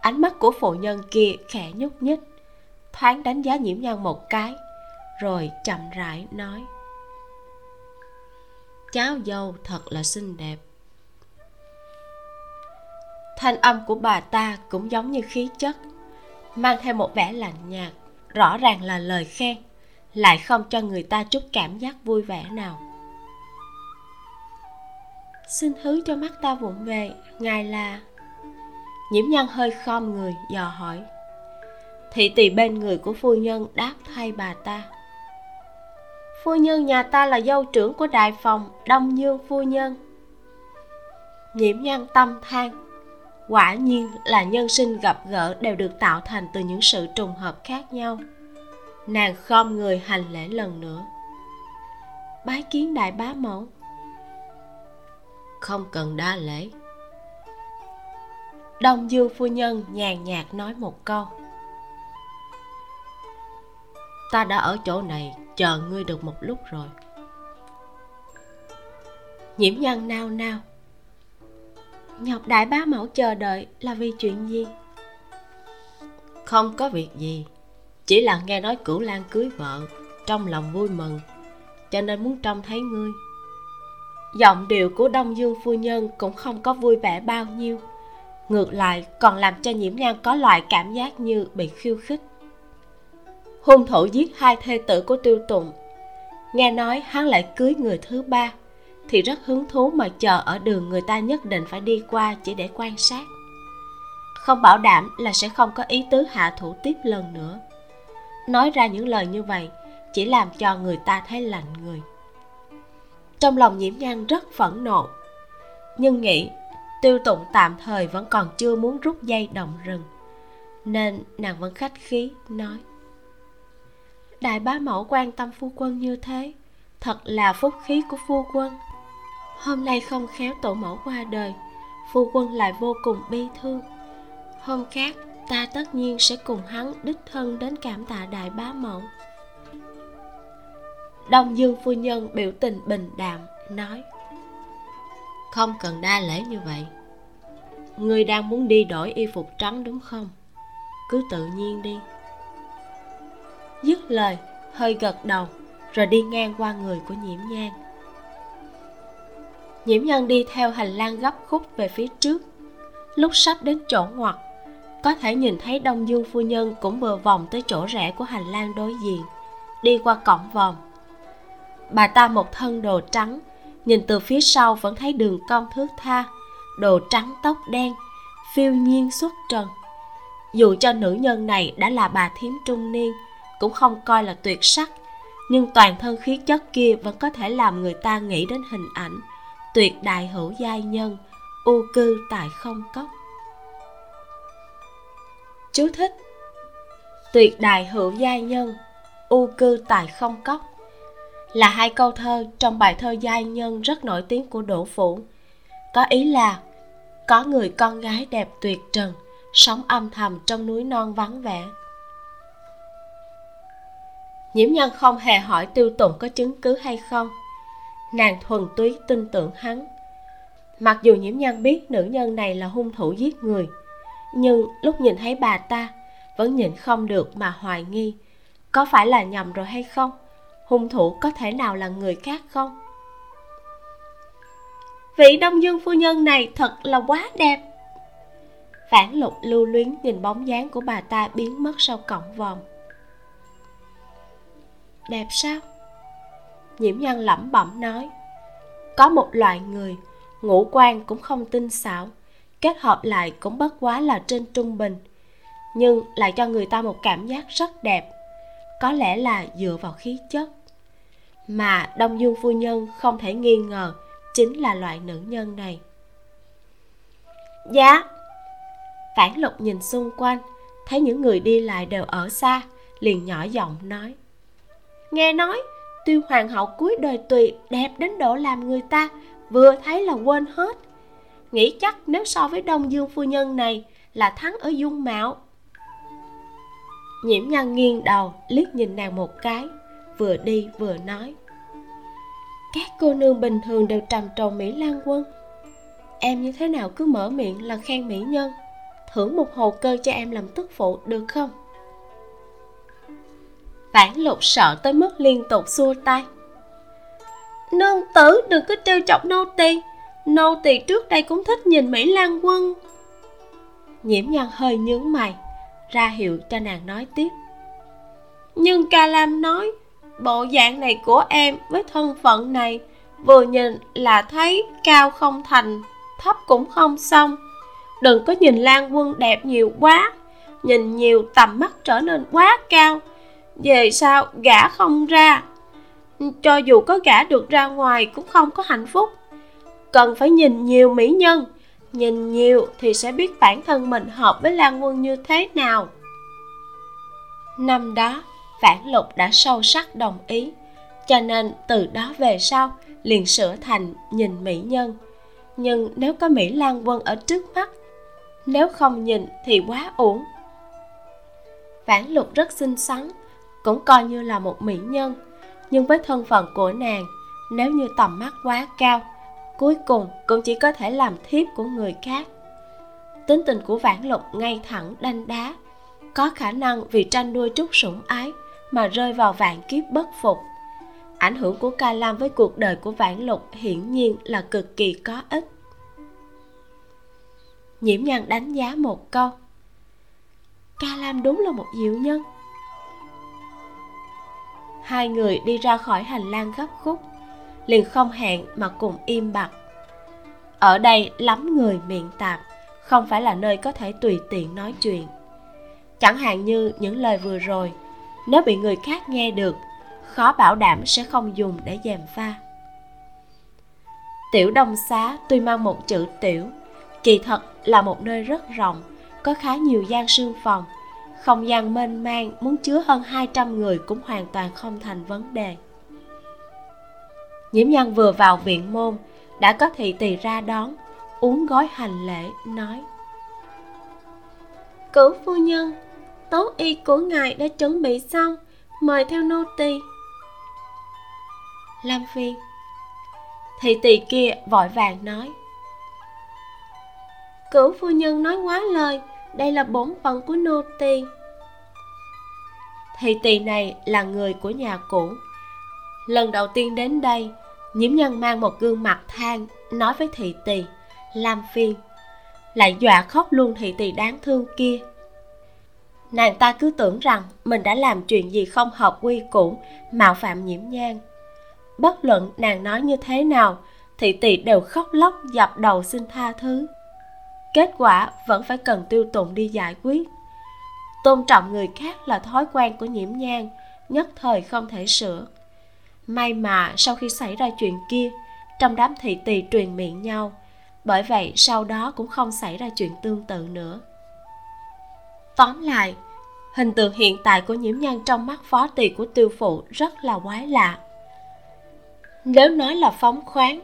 Ánh mắt của phụ nhân kia khẽ nhúc nhích, thoáng đánh giá nhiễm nhân một cái, rồi chậm rãi nói. Cháu dâu thật là xinh đẹp thanh âm của bà ta cũng giống như khí chất, mang theo một vẻ lạnh nhạt, rõ ràng là lời khen, lại không cho người ta chút cảm giác vui vẻ nào. Xin thứ cho mắt ta vụng về, ngài là nhiễm nhân hơi khom người, dò hỏi. Thị tỳ bên người của phu nhân đáp thay bà ta. Phu nhân nhà ta là dâu trưởng của đại phòng đông dương phu nhân. Nhiễm nhân tâm than quả nhiên là nhân sinh gặp gỡ đều được tạo thành từ những sự trùng hợp khác nhau. Nàng khom người hành lễ lần nữa. Bái kiến đại bá mẫu. Không cần đa lễ. Đông dương phu nhân nhàn nhạt nói một câu. Ta đã ở chỗ này, chờ ngươi được một lúc rồi. Nhiễm nhân nao nao nhọc đại bá mẫu chờ đợi là vì chuyện gì? Không có việc gì chỉ là nghe nói cửu lan cưới vợ trong lòng vui mừng cho nên muốn trông thấy ngươi. Giọng điệu của đông dương phu nhân cũng không có vui vẻ bao nhiêu ngược lại còn làm cho nhiễm nhan có loại cảm giác như bị khiêu khích. Hung thủ giết hai thê tử của tiêu tụng nghe nói hắn lại cưới người thứ ba thì rất hứng thú mà chờ ở đường người ta nhất định phải đi qua chỉ để quan sát. Không bảo đảm là sẽ không có ý tứ hạ thủ tiếp lần nữa. Nói ra những lời như vậy chỉ làm cho người ta thấy lạnh người. Trong lòng nhiễm nhan rất phẫn nộ, nhưng nghĩ tiêu tụng tạm thời vẫn còn chưa muốn rút dây động rừng, nên nàng vẫn khách khí nói. Đại bá mẫu quan tâm phu quân như thế, thật là phúc khí của phu quân hôm nay không khéo tổ mẫu qua đời phu quân lại vô cùng bi thương. Hôm khác ta tất nhiên sẽ cùng hắn đích thân đến cảm tạ đại bá mẫu. Đông dương phu nhân biểu tình bình đạm nói không cần đa lễ như vậy. Ngươi đang muốn đi đổi y phục trắng đúng không? Cứ tự nhiên đi. Dứt lời hơi gật đầu rồi đi ngang qua người của nhiễm nhan nhiễm nhân đi theo hành lang gấp khúc về phía trước. Lúc sắp đến chỗ ngoặt, có thể nhìn thấy đông dương phu nhân cũng vừa vòng tới chỗ rẽ của hành lang đối diện, đi qua cổng vòm bà ta một thân đồ trắng, nhìn từ phía sau vẫn thấy đường cong thước tha, đồ trắng tóc đen, phiêu nhiên xuất trần. Dù cho nữ nhân này đã là bà thím trung niên, cũng không coi là tuyệt sắc, nhưng toàn thân khí chất kia vẫn có thể làm người ta nghĩ đến hình ảnh tuyệt đại hữu giai nhân, u cư tại không cốc. Chú thích, tuyệt đại hữu giai nhân, u cư tại không cốc là hai câu thơ trong bài thơ giai nhân rất nổi tiếng của đỗ phủ. Có ý là có người con gái đẹp tuyệt trần, sống âm thầm trong núi non vắng vẻ. Nhiễm nhân không hề hỏi tiêu tụng có chứng cứ hay không nàng thuần túy tin tưởng hắn. Mặc dù nhiễm nhân biết nữ nhân này là hung thủ giết người, nhưng lúc nhìn thấy bà ta, vẫn nhịn không được mà hoài nghi, có phải là nhầm rồi hay không? Hung thủ có thể nào là người khác không? Vị đông dương phu nhân này thật là quá đẹp. Phản lục lưu luyến nhìn bóng dáng của bà ta biến mất sau cổng vòm đẹp sao? Nhiễm nhân lẩm bẩm nói. Có một loại người, ngũ quan cũng không tinh xảo, kết hợp lại cũng bất quá là trên trung bình, nhưng lại cho người ta một cảm giác rất đẹp, có lẽ là dựa vào khí chất. Mà đông dương phu nhân không thể nghi ngờ chính là loại nữ nhân này. Dạ. Phản lục nhìn xung quanh, thấy những người đi lại đều ở xa, liền nhỏ giọng nói. Nghe nói tiêu hoàng hậu cuối đời tùy đẹp đến độ làm người ta, vừa thấy là quên hết. Nghĩ chắc nếu so với đông dương phu nhân này là thắng ở dung mạo. Nhiễm nhân nghiêng đầu liếc nhìn nàng một cái, vừa đi vừa nói. Các cô nương bình thường đều trầm trồ mỹ lan quân. Em như thế nào cứ mở miệng là khen mỹ nhân. Thưởng một hồ cơ cho em làm tức phụ, được không? Vãn lục sợ tới mức liên tục xua tay. Nương tử đừng có trêu chọc nô tỳ Nô tỳ trước đây cũng thích nhìn Mỹ Lan Quân. Nhiễm nhân hơi nhướng mày, Ra hiệu cho nàng nói tiếp. Nhưng ca lam nói, Bộ dạng này của em với thân phận này, Vừa nhìn là thấy cao không thành, Thấp cũng không xong Đừng có nhìn Lan Quân đẹp nhiều quá, Nhìn nhiều tầm mắt trở nên quá cao về sau gả không ra. Cho dù có gả được ra ngoài cũng không có hạnh phúc. Cần phải nhìn nhiều mỹ nhân. Nhìn nhiều thì sẽ biết bản thân mình hợp với lan quân như thế nào. Năm đó, vãn lục đã sâu sắc đồng ý. Cho nên từ đó về sau, liền sửa thành nhìn mỹ nhân. Nhưng nếu có mỹ lan quân ở trước mắt, nếu không nhìn thì quá uổng. Vãn lục rất xinh xắn cũng coi như là một mỹ nhân. Nhưng với thân phận của nàng, nếu như tầm mắt quá cao, cuối cùng cũng chỉ có thể làm thiếp của người khác. Tính tình của vãn lục ngay thẳng đanh đá. Có khả năng vì tranh đua chút sủng ái mà rơi vào vạn kiếp bất phục. Ảnh hưởng của ca lam với cuộc đời của vãn lục hiển nhiên là cực kỳ có ích. Nhiễm nhan đánh giá một câu, ca lam đúng là một diệu nhân hai người đi ra khỏi hành lang gấp khúc, liền không hẹn mà cùng im bặt. Ở đây lắm người miệng tạp, không phải là nơi có thể tùy tiện nói chuyện. Chẳng hạn như những lời vừa rồi, nếu bị người khác nghe được, khó bảo đảm sẽ không dùng để dèm pha. Tiểu đông xá tuy mang một chữ tiểu, kỳ thật là một nơi rất rộng, có khá nhiều gian sương phòng không gian mênh mang muốn chứa hơn 200 người cũng hoàn toàn không thành vấn đề. Nhiễm nhân vừa vào viện môn đã có thị tỳ ra đón uống gói hành lễ nói cửu phu nhân tố y của ngài đã chuẩn bị xong mời theo nô tỳ. Lam phiên thị tỳ kia vội vàng nói cửu phu nhân nói quá lời đây là bổn phận của nô tỳ. Thị tỳ này là người của nhà cũ. Lần đầu tiên đến đây, nhiễm nhân mang một gương mặt than, nói với thị tỳ, làm phiền. Lại dọa khóc luôn thị tỳ đáng thương kia. Nàng ta cứ tưởng rằng mình đã làm chuyện gì không hợp quy củ, mạo phạm nhiễm nhang bất luận nàng nói như thế nào, thị tỳ đều khóc lóc dập đầu xin tha thứ kết quả vẫn phải cần tiêu tụng đi giải quyết. Tôn trọng người khác là thói quen của nhiễm nhang nhất thời không thể sửa. May mà sau khi xảy ra chuyện kia, trong đám thị tỳ truyền miệng nhau, bởi vậy sau đó cũng không xảy ra chuyện tương tự nữa. Tóm lại, hình tượng hiện tại của nhiễm nhan trong mắt phó tỳ của tiêu phụ rất là quái lạ. Nếu nói là phóng khoáng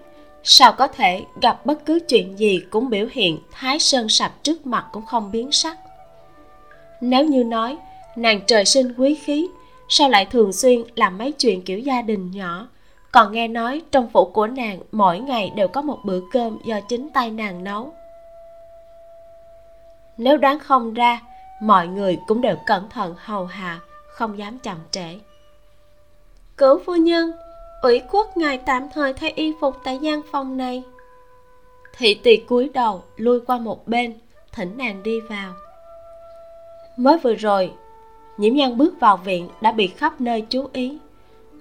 sao có thể gặp bất cứ chuyện gì cũng biểu hiện thái sơn sập trước mặt cũng không biến sắc? Nếu như nói, nàng trời sinh quý khí, sao lại thường xuyên làm mấy chuyện kiểu gia đình nhỏ? Còn nghe nói trong phủ của nàng mỗi ngày đều có một bữa cơm do chính tay nàng nấu. Nếu đoán không ra, mọi người cũng đều cẩn thận hầu hạ, không dám chậm trễ. Cửu phu nhân ủy khuất ngài tạm thời thay y phục tại gian phòng này. Thị tỳ cúi đầu, lui qua một bên, thỉnh nàng đi vào. Mới vừa rồi, nhiễm nhân bước vào viện đã bị khắp nơi chú ý.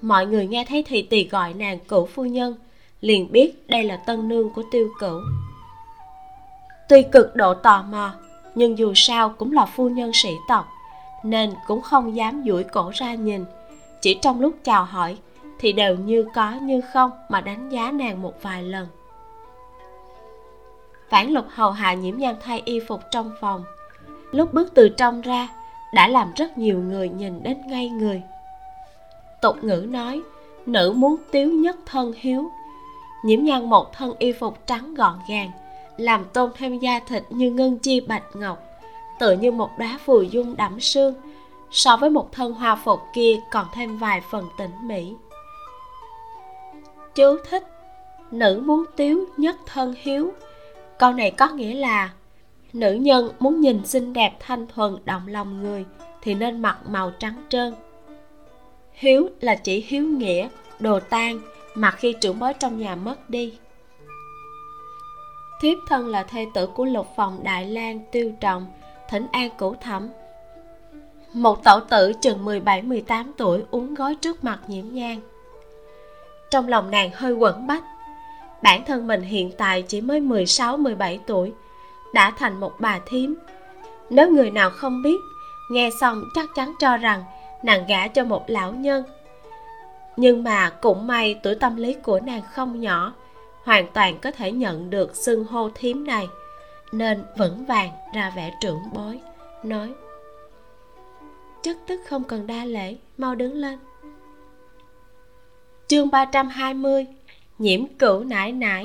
Mọi người nghe thấy thị tỳ gọi nàng cửu phu nhân, liền biết đây là tân nương của tiêu cửu. Tuy cực độ tò mò, nhưng dù sao cũng là phu nhân sĩ tộc, nên cũng không dám duỗi cổ ra nhìn, chỉ trong lúc chào hỏi thì đều như có như không mà đánh giá nàng một vài lần. Phản lục hầu hạ nhiễm nhan thay y phục trong phòng. Lúc bước từ trong ra, đã làm rất nhiều người nhìn đến ngay người. Tục ngữ nói, nữ muốn tiếu nhất thân hiếu. Nhiễm nhan một thân y phục trắng gọn gàng, làm tôn thêm da thịt như ngân chi bạch ngọc, tựa như một đá phù dung đẫm sương. So với một thân hoa phục kia còn thêm vài phần tĩnh mỹ chú thích, nữ muốn tiếu nhất thân hiếu. Câu này có nghĩa là, nữ nhân muốn nhìn xinh đẹp thanh thuần, động lòng người thì nên mặc màu trắng trơn. Hiếu là chỉ hiếu nghĩa, đồ tan mà khi trưởng bối trong nhà mất đi. Thiếp thân là thê tử của lục phòng đại lang tiêu trọng, thỉnh an cửu thẩm. Một tẩu tử chừng 17-18 tuổi uống gói trước mặt nhiễm nhang trong lòng nàng hơi quẩn bách. Bản thân mình hiện tại chỉ mới 16-17 tuổi, đã thành một bà thím. Nếu người nào không biết, nghe xong chắc chắn cho rằng nàng gả cho một lão nhân. Nhưng mà cũng may tuổi tâm lý của nàng không nhỏ, hoàn toàn có thể nhận được xưng hô thím này, nên vững vàng ra vẻ trưởng bối, nói, chất tức không cần đa lễ, mau đứng lên chương 320 nhiễm cửu nải nải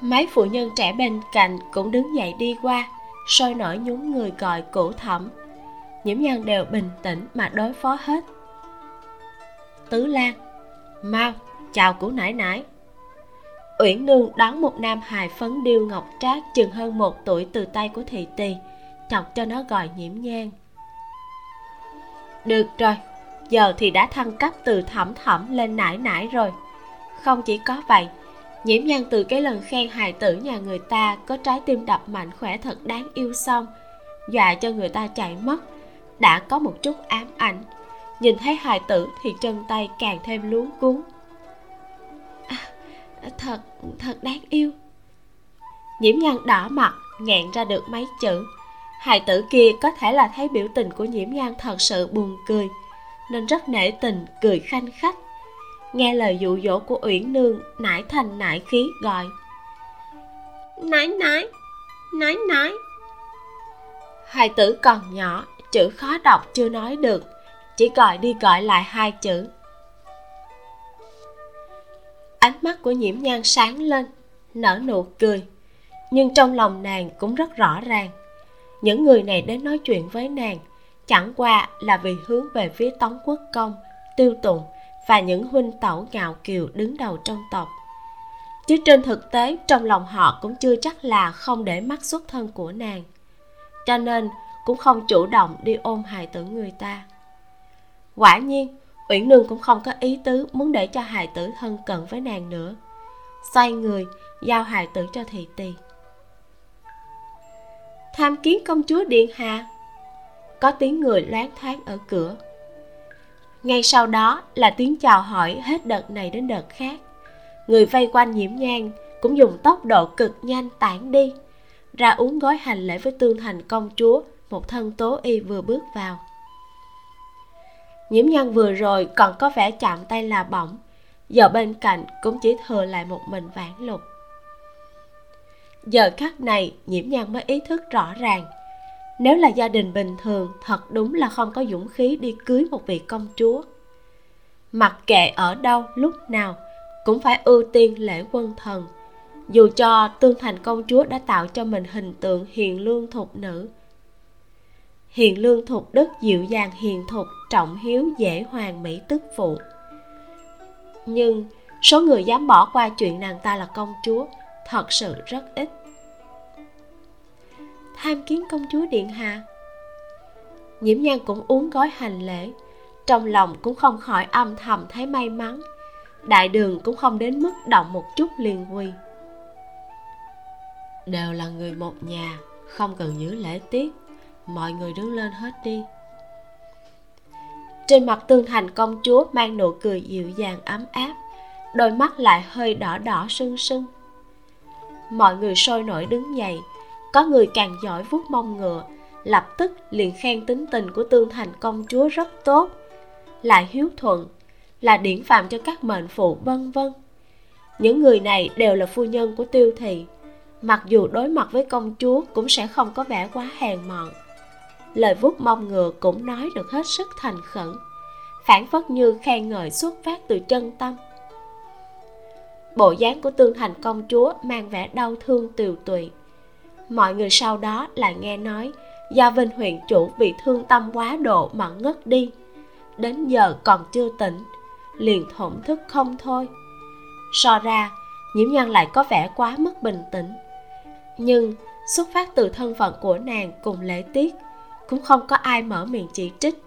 mấy phụ nhân trẻ bên cạnh cũng đứng dậy đi qua, sôi nổi nhún người gọi cửu thẩm. Nhiễm nhân đều bình tĩnh mà đối phó hết. Tứ lan, mau, chào cửu nải nải uyển nương đón một nam hài phấn điêu ngọc trác chừng hơn một tuổi từ tay của thị tỳ, chọc cho nó gọi nhiễm nhang được rồi giờ thì đã thăng cấp từ thẩm thẩm lên nải nải rồi. Không chỉ có vậy nhiễm nhan từ cái lần khen hài tử nhà người ta có trái tim đập mạnh khỏe thật đáng yêu xong dọa cho người ta chạy mất đã có một chút ám ảnh. Nhìn thấy hài tử thì chân tay càng thêm luống cuốn. À, thật thật đáng yêu. Nhiễm nhan đỏ mặt nghẹn ra được mấy chữ. Hài tử kia có thể là thấy biểu tình của nhiễm nhan thật sự buồn cười nên rất nể tình cười khanh khách. Nghe lời dụ dỗ của uyển nương nải thành nải khí gọi. Nái nái nái nái hai tử còn nhỏ chữ khó đọc chưa nói được chỉ gọi đi gọi lại hai chữ. Ánh mắt của nhiễm nhan sáng lên nở nụ cười nhưng trong lòng nàng cũng rất rõ ràng. Những người này đến nói chuyện với nàng chẳng qua là vì hướng về phía tống quốc công, tiêu tụng và những huynh tẩu ngạo kiều đứng đầu trong tộc. Chứ trên thực tế, trong lòng họ cũng chưa chắc là không để mắt xuất thân của nàng. Cho nên cũng không chủ động đi ôm hài tử người ta. Quả nhiên, uyển nương cũng không có ý tứ muốn để cho hài tử thân cận với nàng nữa. Xoay người, giao hài tử cho thị tỳ. Tham kiến công chúa điện hạ có tiếng người loáng thoáng ở cửa. Ngay sau đó là tiếng chào hỏi hết đợt này đến đợt khác. Người vây quanh nhiễm nhang cũng dùng tốc độ cực nhanh tản đi, ra uống gói hành lễ với tương thành công chúa, một thân tố y vừa bước vào. Nhiễm nhang vừa rồi còn có vẻ chạm tay là bỏng giờ bên cạnh cũng chỉ thừa lại một mình vãn lục. Giờ khắc này, nhiễm nhang mới ý thức rõ ràng nếu là gia đình bình thường, thật đúng là không có dũng khí đi cưới một vị công chúa. Mặc kệ ở đâu, lúc nào, cũng phải ưu tiên lễ quân thần. Dù cho tương thành công chúa đã tạo cho mình hình tượng hiền lương thục nữ. Hiền lương thục đức, dịu dàng hiền thục, trọng hiếu, dễ hoàng, mỹ tức phụ. Nhưng số người dám bỏ qua chuyện nàng ta là công chúa, thật sự rất ít tham kiến công chúa điện hạ. Nhiễm nhan cũng uống gói hành lễ. Trong lòng cũng không khỏi âm thầm thấy may mắn. Đại đường cũng không đến mức động một chút liền quy đều là người một nhà không cần giữ lễ tiết. Mọi người đứng lên hết đi. Trên mặt tương thành công chúa mang nụ cười dịu dàng ấm áp. Đôi mắt lại hơi đỏ đỏ sưng sưng. Mọi người sôi nổi đứng dậy có người càng giỏi vuốt mông ngựa, lập tức liền khen tính tình của tương thành công chúa rất tốt. Lại hiếu thuận, là điển phạm cho các mệnh phụ, vân vân. Những người này đều là phu nhân của tiêu thị. Mặc dù đối mặt với công chúa cũng sẽ không có vẻ quá hèn mọn. Lời vuốt mông ngựa cũng nói được hết sức thành khẩn, phản phất như khen ngợi xuất phát từ chân tâm. Bộ dáng của tương thành công chúa mang vẻ đau thương tiều tụy mọi người sau đó lại nghe nói gia vinh huyện chủ bị thương tâm quá độ mà ngất đi. Đến giờ còn chưa tỉnh, liền thổn thức không thôi. So ra, nhiễm nhân lại có vẻ quá mất bình tĩnh. Nhưng, xuất phát từ thân phận của nàng cùng lễ tiết, cũng không có ai mở miệng chỉ trích,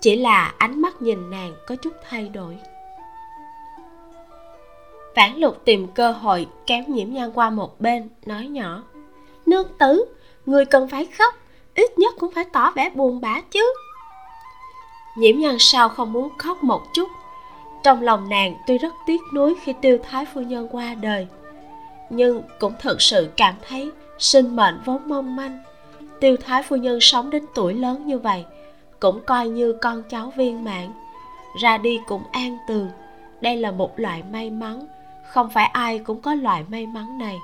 chỉ là ánh mắt nhìn nàng có chút thay đổi. Vãn lục tìm cơ hội kéo nhiễm nhan qua một bên, nói nhỏ nương tử. Người cần phải khóc, ít nhất cũng phải tỏ vẻ buồn bã chứ. Nhiễm nhân sao không muốn khóc một chút? Trong lòng nàng tuy rất tiếc nuối khi tiêu thái phu nhân qua đời, nhưng cũng thực sự cảm thấy sinh mệnh vốn mong manh. Tiêu thái phu nhân sống đến tuổi lớn như vậy, cũng coi như con cháu viên mãn, ra đi cũng an tường. Đây là một loại may mắn, không phải ai cũng có loại may mắn này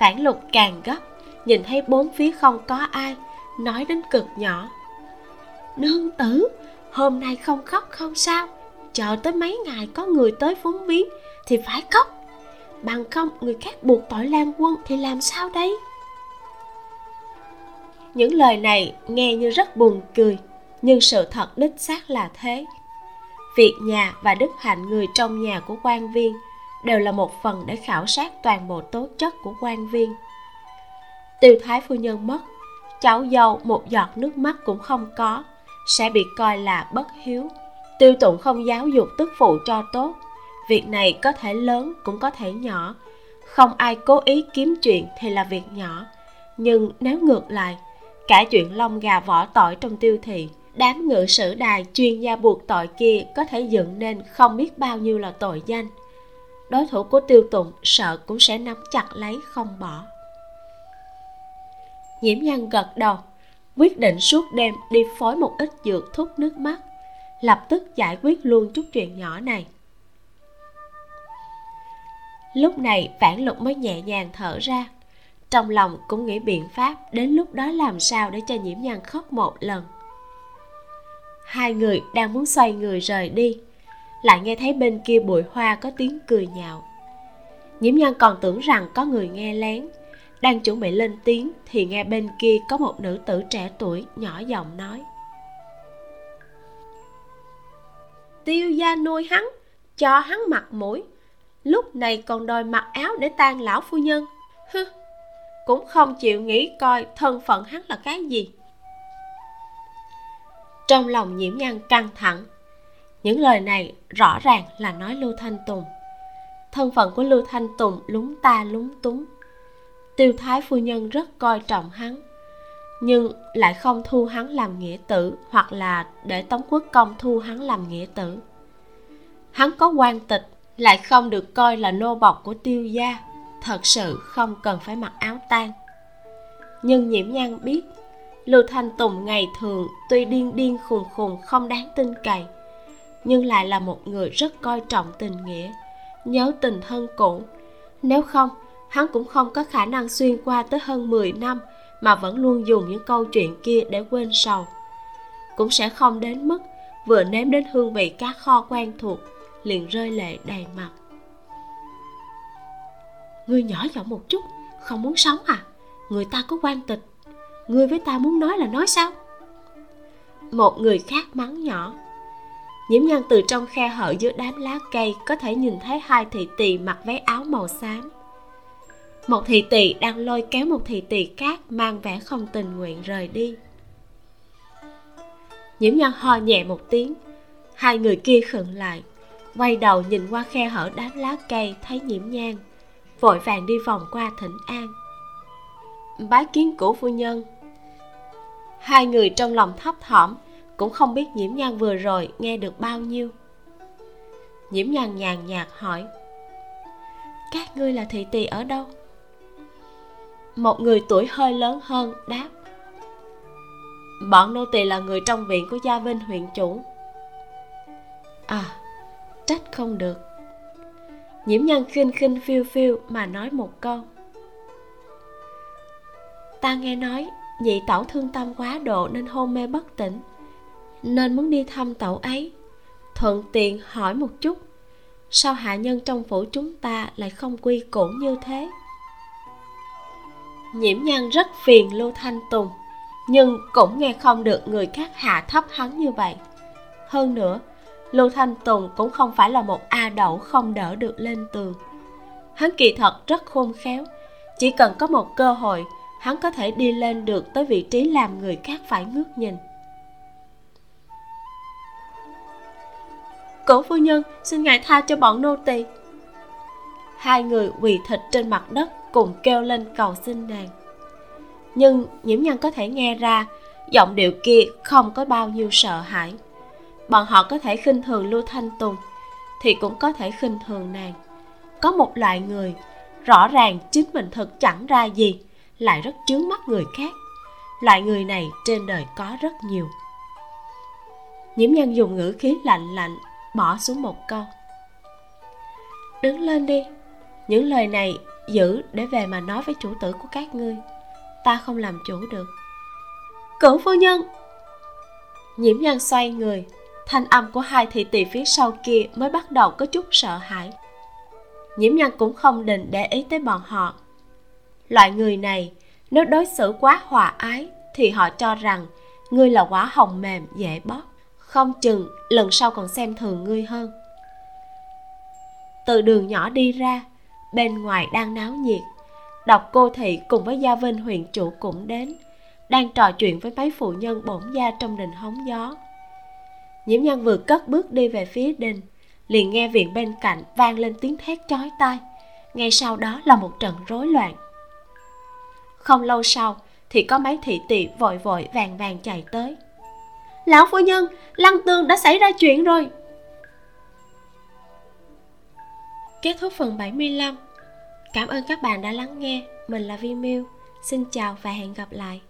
phản lục càng gấp, nhìn thấy bốn phía không có ai, nói đến cực nhỏ. Nương tử, hôm nay không khóc không sao, chờ tới mấy ngày có người tới phúng viếng thì phải khóc. Bằng không, người khác buộc tội lan quân thì làm sao đây? Những lời này nghe như rất buồn cười, nhưng sự thật đích xác là thế. Việc nhà và đức hạnh người trong nhà của quan viên đều là một phần để khảo sát toàn bộ tố chất của quan viên. Tiêu thái phu nhân mất, cháu dâu một giọt nước mắt cũng không có, sẽ bị coi là bất hiếu. Tiêu tụng không giáo dục tức phụ cho tốt, việc này có thể lớn cũng có thể nhỏ. Không ai cố ý kiếm chuyện thì là việc nhỏ. Nhưng nếu ngược lại, cả chuyện lông gà vỏ tỏi trong tiêu thị, đám ngự sử đài chuyên gia buộc tội kia có thể dựng nên không biết bao nhiêu là tội danh đối thủ của tiêu tụng sợ cũng sẽ nắm chặt lấy không bỏ. Nhiễm nhân gật đầu, quyết định suốt đêm đi phối một ít dược thuốc nước mắt, lập tức giải quyết luôn chút chuyện nhỏ này. Lúc này phản lục mới nhẹ nhàng thở ra, trong lòng cũng nghĩ biện pháp đến lúc đó làm sao để cho nhiễm nhan khóc một lần. Hai người đang muốn xoay người rời đi lại nghe thấy bên kia bụi hoa có tiếng cười nhạo. Nhiễm nhan còn tưởng rằng có người nghe lén. Đang chuẩn bị lên tiếng thì nghe bên kia có một nữ tử trẻ tuổi nhỏ giọng nói. Tiêu gia nuôi hắn, cho hắn mặt mũi. Lúc này còn đòi mặc áo để tan lão phu nhân. Hư cũng không chịu nghĩ coi thân phận hắn là cái gì. Trong lòng nhiễm nhan căng thẳng những lời này rõ ràng là nói lưu thanh tùng. Thân phận của lưu thanh tùng lúng ta lúng túng. Tiêu thái phu nhân rất coi trọng hắn, nhưng lại không thu hắn làm nghĩa tử hoặc là để tống quốc công thu hắn làm nghĩa tử. Hắn có quan tịch lại không được coi là nô bọc của tiêu gia, thật sự không cần phải mặc áo tang. Nhưng nhiễm nhan biết, lưu thanh tùng ngày thường tuy điên điên khùng khùng không đáng tin cậy nhưng lại là một người rất coi trọng tình nghĩa, nhớ tình thân cũ. Nếu không, hắn cũng không có khả năng xuyên qua tới hơn 10 năm mà vẫn luôn dùng những câu chuyện kia để quên sầu. Cũng sẽ không đến mức vừa nếm đến hương vị cá kho quen thuộc, liền rơi lệ đầy mặt. Ngươi nhỏ giọng một chút, không muốn sống à? Người ta có quan tịch. Ngươi với ta muốn nói là nói sao? Một người khác mắng nhỏ nhiễm nhân từ trong khe hở giữa đám lá cây có thể nhìn thấy hai thị tỳ mặc váy áo màu xám. Một thị tỳ đang lôi kéo một thị tỳ khác mang vẻ không tình nguyện rời đi. Nhiễm nhân ho nhẹ một tiếng. Hai người kia khựng lại, quay đầu nhìn qua khe hở đám lá cây, thấy nhiễm nhang vội vàng đi vòng qua thỉnh an. Bái kiến cũ phu nhân. Hai người trong lòng thấp thỏm cũng không biết nhiễm nhan vừa rồi nghe được bao nhiêu. Nhiễm nhan nhàn nhạt hỏi, các ngươi là thị tỳ ở đâu? Một người tuổi hơi lớn hơn đáp, bọn nô tỳ là người trong viện của gia vinh huyện chủ. À trách không được. Nhiễm nhân khinh khinh phiêu phiêu mà nói một câu, ta nghe nói nhị tẩu thương tâm quá độ nên hôn mê bất tỉnh nên muốn đi thăm tẩu ấy. Thuận tiện hỏi một chút, sao hạ nhân trong phủ chúng ta lại không quy củ như thế? Nhiễm nhân rất phiền lưu thanh tùng, nhưng cũng nghe không được người khác hạ thấp hắn như vậy. Hơn nữa, lưu thanh tùng cũng không phải là một a đậu không đỡ được lên tường hắn kỳ thật rất khôn khéo, chỉ cần có một cơ hội, hắn có thể đi lên được tới vị trí làm người khác phải ngước nhìn. Cổ phu nhân, xin ngài tha cho bọn nô tỳ. Hai người quỳ thịt trên mặt đất cùng kêu lên cầu xin nàng. Nhưng nhiễm nhân có thể nghe ra, giọng điệu kia không có bao nhiêu sợ hãi. Bọn họ có thể khinh thường lưu thanh tùng, thì cũng có thể khinh thường nàng. Có một loại người, rõ ràng chính mình thật chẳng ra gì, lại rất chướng mắt người khác. Loại người này trên đời có rất nhiều. Nhiễm nhân dùng ngữ khí lạnh lạnh bỏ xuống một câu. Đứng lên đi, những lời này giữ để về mà nói với chủ tử của các ngươi. Ta không làm chủ được. Cửu phu nhân! Nhiễm nhân xoay người, thanh âm của hai thị tỳ phía sau kia mới bắt đầu có chút sợ hãi. Nhiễm nhân cũng không định để ý tới bọn họ. Loại người này, nếu đối xử quá hòa ái thì họ cho rằng ngươi là quả hồng mềm, dễ bóp không chừng lần sau còn xem thường ngươi hơn. Từ đường nhỏ đi ra, bên ngoài đang náo nhiệt. Đọc cô thị cùng với gia vinh huyện chủ cũng đến, đang trò chuyện với mấy phụ nhân bổn gia trong đình hóng gió. Nhiễm nhân vừa cất bước đi về phía đình, liền nghe viện bên cạnh vang lên tiếng thét chói tai. Ngay sau đó là một trận rối loạn. Không lâu sau thì có mấy thị tỳ vội vội vàng vàng chạy tới lão phu nhân, lăng tương đã xảy ra chuyện rồi. Kết thúc phần 75 cảm ơn các bạn đã lắng nghe. Mình là vi miu xin chào và hẹn gặp lại.